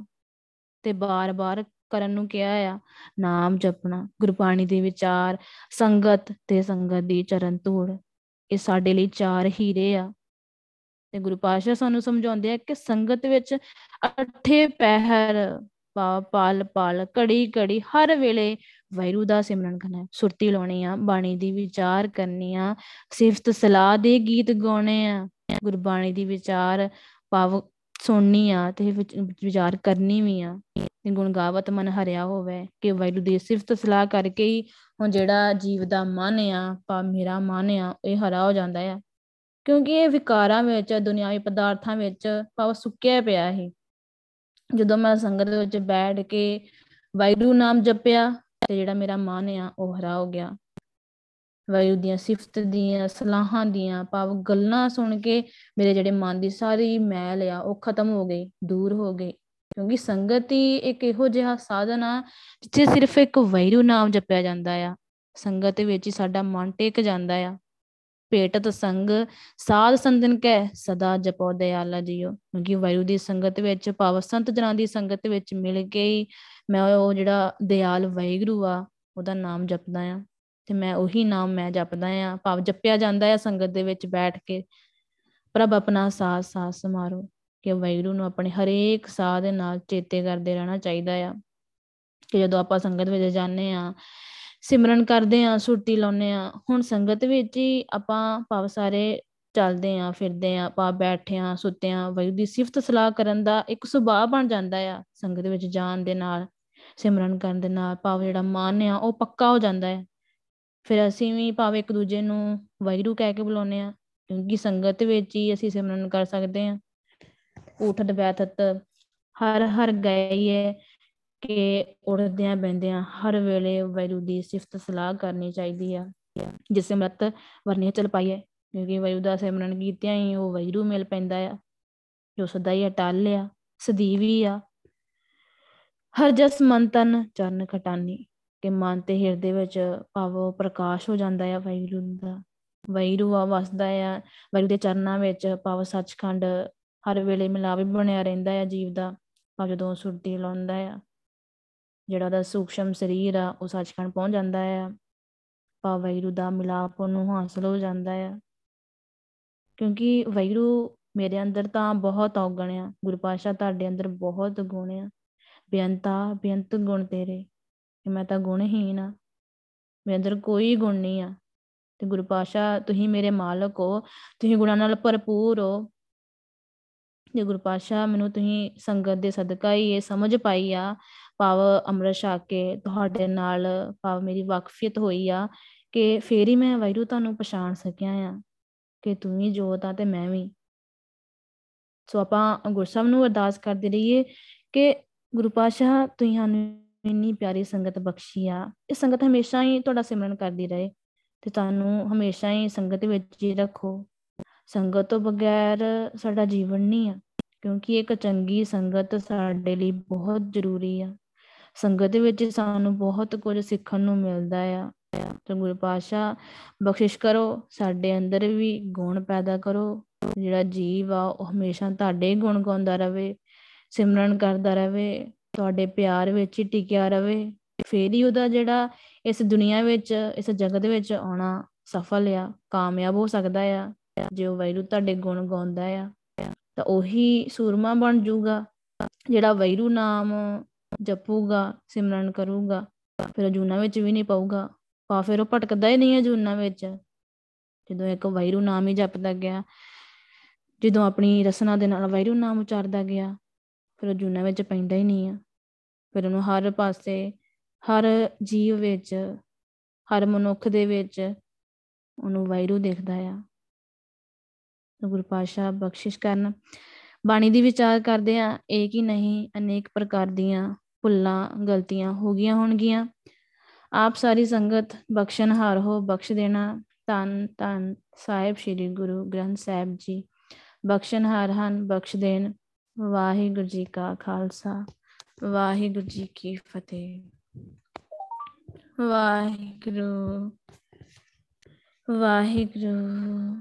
ਤੇ ਬਾਰ-ਬਾਰ ਕਰਨ ਨੂੰ ਕਿਹਾ ਆ, ਨਾਮ ਜਪਣਾ, ਗੁਰਬਾਣੀ ਦੇ ਵਿਚਾਰ, ਸੰਗਤ ਤੇ ਸੰਗਤ ਦੀ ਚਰਨ ਧੂੜ, ਇਹ ਸਾਡੇ ਲਈ ਚਾਰ ਹੀਰੇ ਆ। ਤੇ ਗੁਰੂ ਪਾਤਸ਼ਾਹ ਸਾਨੂੰ ਸਮਝਾਉਂਦੇ ਆ ਕਿ ਸੰਗਤ ਵਿੱਚ ਅਠੇ ਪਹਿਰ ਪਾਲ ਪਾਲ ਕੜੀ ਕੜੀ ਹਰ ਵੇਲੇ ਵੈਰੂ ਦਾ ਸਿਮਰਨ ਕਰਨਾ ਸੁਰਤੀ ਲਾਉਣੀ ਆ, ਬਾਣੀ ਦੀ ਵਿਚਾਰ ਕਰਨੀ ਆ, ਸਿਫਤ ਸਲਾਹ ਦੇ ਗੀਤ ਗਾਉਣੇ ਆ, ਗੁਰਬਾਣੀ ਦੀ ਵਿਚਾਰ ਭਾਵ ਸੁਣਨੀ ਆ ਤੇ ਵਿਚਾਰ ਕਰਨੀ ਵੀ ਆ। ਤੇ ਗੁਣ ਗਾਵਤ ਮਨ ਹਰਿਆ ਹੋਵੇ ਕਿ ਵੈਰੂ ਦੀ ਸਿਫਤ ਸਲਾਹ ਕਰਕੇ ਹੀ ਹੁਣ ਜਿਹੜਾ ਜੀਵ ਦਾ ਮਨ ਆ ਪਾ ਮੇਰਾ ਮਨ ਆ, ਇਹ ਹਰਾ ਹੋ ਜਾਂਦਾ ਆ। ਕਿਉਂਕਿ ਇਹ ਵਿਕਾਰਾਂ ਵਿੱਚ, ਦੁਨਿਆਵੀ ਪਦਾਰਥਾਂ ਵਿੱਚ ਭਾਵ ਸੁੱਕਿਆ ਪਿਆ ਹੈ ਜਦੋਂ ਮੈਂ ਸੰਗਤ ਵਿੱਚ ਬੈਠ ਕੇ ਵੈਰੂ ਨਾਮ ਜਪਿਆ ਤੇ ਜਿਹੜਾ ਮੇਰਾ ਮਨ ਆ, ਉਹ ਹਰਾ ਹੋ ਗਿਆ। ਵੈਰੂ ਦੀਆਂ ਸਿਫਤ ਦੀਆਂ, ਸਲਾਹਾਂ ਦੀਆਂ, ਭਾਵ ਗੱਲਾਂ ਸੁਣ ਕੇ ਮੇਰੇ ਜਿਹੜੇ ਮਨ ਦੀ ਸਾਰੀ ਮੈਲ ਆ, ਉਹ ਖਤਮ ਹੋ ਗਈ, ਦੂਰ ਹੋ ਗਈ। ਕਿਉਂਕਿ ਸੰਗਤ ਹੀ ਇੱਕ ਇਹੋ ਜਿਹਾ ਸਾਧਨ ਆ, ਜਿੱਥੇ ਸਿਰਫ ਇੱਕ ਵੈਰੂ ਨਾਮ ਜਪਿਆ ਜਾਂਦਾ ਆ। ਸੰਗਤ ਵਿੱਚ ਹੀ ਸਾਡਾ ਮਨ ਟਿਕ ਜਾਂਦਾ ਆ। ਭੇਟਤ ਸੰਗ, ਸਾਧ ਸੰਤਨ ਕੈ, ਸਦਾ ਜਪੋ ਦਿਆਲਾ ਜੀਓ। ਕਿਉਂਕਿ ਵਾਯੂ ਦੀ ਸੰਗਤ ਵਿੱਚ, ਭਾਵ ਸੰਤ ਜਨਾਂ ਦੀ ਸੰਗਤ ਵਿੱਚ ਮਿਲ ਕੇ ਹੀ ਮੈਂ ਉਹ ਜਿਹੜਾ ਦਿਆਲ ਵੈਗਰੂ ਆ, ਉਹਦਾ ਨਾਮ ਜਪਦਾ ਆ। ਤੇ ਮੈਂ ਉਹੀ ਨਾਮ ਮੈਂ ਜਪਦਾ ਆ। ਭਾਵ ਜਪਿਆ ਜਾਂਦਾ ਆ ਸੰਗਤ ਦੇ ਵਿੱਚ ਬੈਠ ਕੇ। ਪ੍ਰਭ ਆਪਣਾ ਸਾਥ ਸਾਥ ਸਮਾਰੋ। ਕਿ ਵੈਗਰੂ ਨੂੰ ਆਪਣੇ ਹਰੇਕ ਸਾਹ ਦੇ ਨਾਲ ਚੇਤੇ ਕਰਦੇ ਰਹਿਣਾ ਚਾਹੀਦਾ ਆ। ਕਿ ਜਦੋਂ ਆਪਾਂ ਸੰਗਤ ਵਿੱਚ ਜਾਂਦੇ ਆ ਸਿਮਰਨ ਕਰਦੇ ਆ ਸੁਰਤੀ ਲਾਉਨੇ ਆ ਹੁਣ ਸੰਗਤ ਵਿੱਚ ਹੀ ਆਪਾਂ ਭਾਵ ਸਾਰੇ ਚੱਲਦੇ ਆ ਫਿਰਦੇ ਆ ਆਪਾਂ ਬੈਠੇ ਆ ਸੁੱਤੇ ਆ ਵੈਗਰੂ ਦੀ ਸਿਫਤ ਸਲਾਹ ਕਰਨ ਦਾ ਇੱਕ ਸੁਭਾਅ ਬਣ ਜਾਂਦਾ ਆ ਸੰਗਤ ਵਿੱਚ ਜਾਣ ਦੇ ਨਾਲ, ਸਿਮਰਨ ਕਰਨ ਦੇ ਨਾਲ। ਭਾਵ ਜਿਹੜਾ ਮਨ ਆ ਉਹ ਪੱਕਾ ਹੋ ਜਾਂਦਾ ਹੈ ਫਿਰ ਅਸੀਂ ਵੀ ਭਾਵ ਇੱਕ ਦੂਜੇ ਨੂੰ ਵੈਗਰੂ ਕਹਿ ਕੇ ਬੁਲਾਉਨੇ ਆ ਕਿਉਂਕਿ ਸੰਗਤ ਵਿੱਚ ਹੀ ਅਸੀਂ ਸਿਮਰਨ ਕਰ ਸਕਦੇ ਆ ਉਠਤ ਬੈਠਤ ਹਰ ਹਰ ਗਏ ਕਿ ਉੜਦਿਆਂ ਬੈੰਦਿਆਂ ਹਰ ਵੇਲੇ ਵੈਰੂ ਦੀ ਸਿਫਤ ਸਲਾਹ ਕਰਨੀ ਚਾਹੀਦੀ ਆ। ਜਿਸੇ ਮਤ ਵਰਨੇ ਚਲ ਪਾਈਏ ਕਿਉਂਕਿ ਵੈਰੂ ਦਾ ਸਿਮਰਨ ਕੀਤਿਆਂ ਹੀ ਉਹ ਵੈਰੂ ਮਿਲ ਪੈਂਦਾ ਆ। ਜੋ ਸਦਾ ਹੀ ਅਟਲ ਆ, ਸਦੀਵੀ ਆ। ਹਰ ਜਸ ਮਨ ਤਨ, ਚਰਨ ਖਟਾਨੀ। ਕਿ ਮਨ ਤੇ ਹਿਰਦੇ ਵਿੱਚ ਭਾਵ ਪ੍ਰਕਾਸ਼ ਹੋ ਜਾਂਦਾ ਆ ਵੈਰੂ ਦਾ। ਵੈਰੂ ਆ ਵਸਦਾ ਆ ਵੈਰੂ ਦੇ ਚਰਨਾਂ ਵਿੱਚ ਭਾਵ ਸੱਚਖੰਡ ਹਰ ਵੇਲੇ ਮਿਲਾਵੇ ਬਣਿਆ ਰਹਿੰਦਾ ਆ ਜੀਵ ਦਾ। ਭਾਵ ਜਦੋਂ ਸੁਰਤੀ ਲਾਉਂਦਾ ਆ ਜਿਹੜਾ ਦਾ ਸੂਖਸ਼ਮ ਸਰੀਰ ਆ, ਉਹ ਸੱਚਖੰਡ ਪਹੁੰਚ ਜਾਂਦਾ ਆ। ਭਾਵ ਵੈਰੂ ਦਾ ਮਿਲਾਪ ਉਹਨੂੰ ਹਾਸਲ ਹੋ ਜਾਂਦਾ ਆ। ਕਿਉਂਕਿ ਵੈਰੂ ਮੇਰੇ ਅੰਦਰ ਤਾਂ ਬਹੁਤ ਔਗਣ ਆ। ਗੁਰੂ ਪਾਸ਼ਾ ਤੁਹਾਡੇ ਅੰਦਰ ਬਹੁਤ ਗੁਣ ਆ। ਬੇਅੰਤਾ, ਬੇਅੰਤ ਗੁਣ ਤੇਰੇ। ਕਿ ਮੈਂ ਤਾਂ ਗੁਣਹੀਨ ਆ। ਮੇਰੇ ਅੰਦਰ ਕੋਈ ਗੁਣ ਨਹੀਂ ਆ। ਤੇ ਗੁਰੂ ਪਾਸ਼ਾ ਤੁਸੀਂ ਮੇਰੇ ਮਾਲਕ ਹੋ। ਤੁਸੀਂ ਗੁਣਾਂ ਨਾਲ ਭਰਪੂਰ ਹੋ। ਜੇ ਗੁਰੂ ਪਾਸ਼ਾ ਮੈਨੂੰ ਤੁਸੀਂ ਸੰਗਤ ਦੇ ਸਦਕਾ ਹੀ ਇਹ ਸਮਝ ਪਾਈ ਆ। ਭਾਵ ਅੰਮ੍ਰਿਤ ਛਕ ਕੇ ਤੁਹਾਡੇ ਨਾਲ ਭਾਵ ਮੇਰੀ ਵਾਕਫੀਅਤ ਹੋਈ ਆ ਕਿ ਫੇਰ ਹੀ ਮੈਂ ਵੈਰੂ ਤੁਹਾਨੂੰ ਪਛਾਣ ਸਕਿਆ ਆ ਕਿ ਤੂੰ ਹੀ ਜੋਤ ਆ ਤੇ ਮੈਂ ਵੀ। ਸੋ ਆਪਾਂ ਗੁਰਸਬ ਨੂੰ ਅਰਦਾਸ ਕਰਦੇ ਰਹੀਏ ਕਿ ਗੁਰੂ ਪਾਸ਼ਾ ਤੁਸੀਂ ਸਾਨੂੰ ਇੰਨੀ ਪਿਆਰੀ ਸੰਗਤ ਬਖਸ਼ੀ ਆ। ਇਹ ਸੰਗਤ ਹਮੇਸ਼ਾ ਹੀ ਤੁਹਾਡਾ ਸਿਮਰਨ ਕਰਦੀ ਰਹੇ ਤੇ ਤੁਹਾਨੂੰ ਹਮੇਸ਼ਾ ਹੀ ਸੰਗਤ ਵਿੱਚ ਹੀ ਰੱਖੋ। ਸੰਗਤ ਤੋਂ ਬਗੈਰ ਸਾਡਾ ਜੀਵਨ ਨਹੀਂ ਆ ਕਿਉਂਕਿ ਇੱਕ ਚੰਗੀ ਸੰਗਤ ਸਾਡੇ ਲਈ ਬਹੁਤ ਜ਼ਰੂਰੀ ਆ। ਸੰਗਤ ਵਿੱਚ ਸਾਨੂੰ ਬਹੁਤ ਕੁਝ ਸਿੱਖਣ ਨੂੰ ਮਿਲਦਾ ਆ। ਤੇ ਗੁਰੂ ਪਾਸ਼ਾ ਬਖਸ਼ਿਸ਼ ਕਰੋ, ਸਾਡੇ ਅੰਦਰ ਵੀ ਗੁਣ ਪੈਦਾ ਕਰੋ। ਜਿਹੜਾ ਜੀਵ ਆ, ਉਹ ਹਮੇਸ਼ਾ ਤੁਹਾਡੇ ਗੁਣ ਗਾਉਂਦਾ ਰਵੇ, ਸਿਮਰਨ ਕਰਦਾ ਰਵੇ, ਤੁਹਾਡੇ ਪਿਆਰ ਵਿੱਚ ਹੀ ਟਿਕਿਆ ਰਵੇ। ਫੇਰ ਹੀ ਉਹਦਾ ਜਿਹੜਾ ਇਸ ਦੁਨੀਆ ਵਿੱਚ, ਇਸ ਜਗਤ ਵਿੱਚ ਆਉਣਾ ਸਫਲ ਆ, ਕਾਮਯਾਬ ਹੋ ਸਕਦਾ ਆ। ਜੇ ਉਹ ਵੈਰੂ ਤੁਹਾਡੇ ਗੁਣ ਗਾਉਂਦਾ ਆ, ਤਾਂ ਉਹੀ ਸੂਰਮਾ ਬਣ ਜਾਊਗਾ। ਜਿਹੜਾ ਵੈਰੂ ਨਾਮ ਜਪੂਗਾ, ਸਿਮਰਨ ਕਰੂਗਾ, ਫਿਰ ਜੂਨਾ ਵਿੱਚ ਵੀ ਨਹੀਂ ਪਾਊਗਾ। ਪਾ ਫਿਰ ਉਹ ਭਟਕਦਾ ਹੀ ਨਹੀਂ ਹੈ ਜੂਨਾ ਵਿੱਚ। ਜਦੋਂ ਇੱਕ ਵੈਰੂ ਨਾਮ ਹੀ ਜਪਦਾ ਗਿਆ, ਜਦੋਂ ਆਪਣੀ ਰਸਨਾ ਦੇ ਨਾਲ ਵੈਰੂ ਨਾਮ ਉਚਾਰਦਾ ਗਿਆ, ਫਿਰ ਜੂਨਾ ਵਿੱਚ ਪੈਂਦਾ ਹੀ ਨਹੀਂ ਆ। ਫਿਰ ਉਹਨੂੰ ਹਰ ਪਾਸੇ, ਹਰ ਜੀਵ ਵਿੱਚ, ਹਰ ਮਨੁੱਖ ਦੇ ਵਿੱਚ ਉਹਨੂੰ ਵੈਰੂ ਦਿਖਦਾ ਆ। ਗੁਰੂ ਪਾਸ਼ਾ ਬਖਸ਼ਿਸ਼ ਕਰਨ। ਬਾਣੀ ਦੀ ਵਿਚਾਰ ਕਰਦੇ ਆ ਇੱਕ ਹੀ ਨਹੀਂ ਅਨੇਕ ਪ੍ਰਕਾਰ ਦੀਆਂ ਭੁੱਲਾਂ, ਗਲਤੀਆਂ ਹੋ ਗਈਆਂ ਹੋਣਗੀਆਂ। ਆਪ ਸਾਰੀ ਸੰਗਤ ਬਖਸ਼ਣਹਾਰ ਹੋ, ਬਖਸ਼ ਦੇਣਾ। ਤਨ ਤਨ ਸਾਹਿਬ ਸ੍ਰੀ ਗੁਰੂ ਗ੍ਰੰਥ ਸਾਹਿਬ ਜੀ। ਬਖਸ਼ਣਹਾਰ ਹਨ, ਬਖਸ਼ ਦੇਣ। ਵਾਹਿਗੁਰੂ ਜੀ ਕਾ ਖਾਲਸਾ। ਵਾਹਿਗੁਰੂ ਜੀ ਕੀ ਫਤਿਹ। ਵਾਹਿਗੁਰੂ ਵਾਹਿਗੁਰੂ।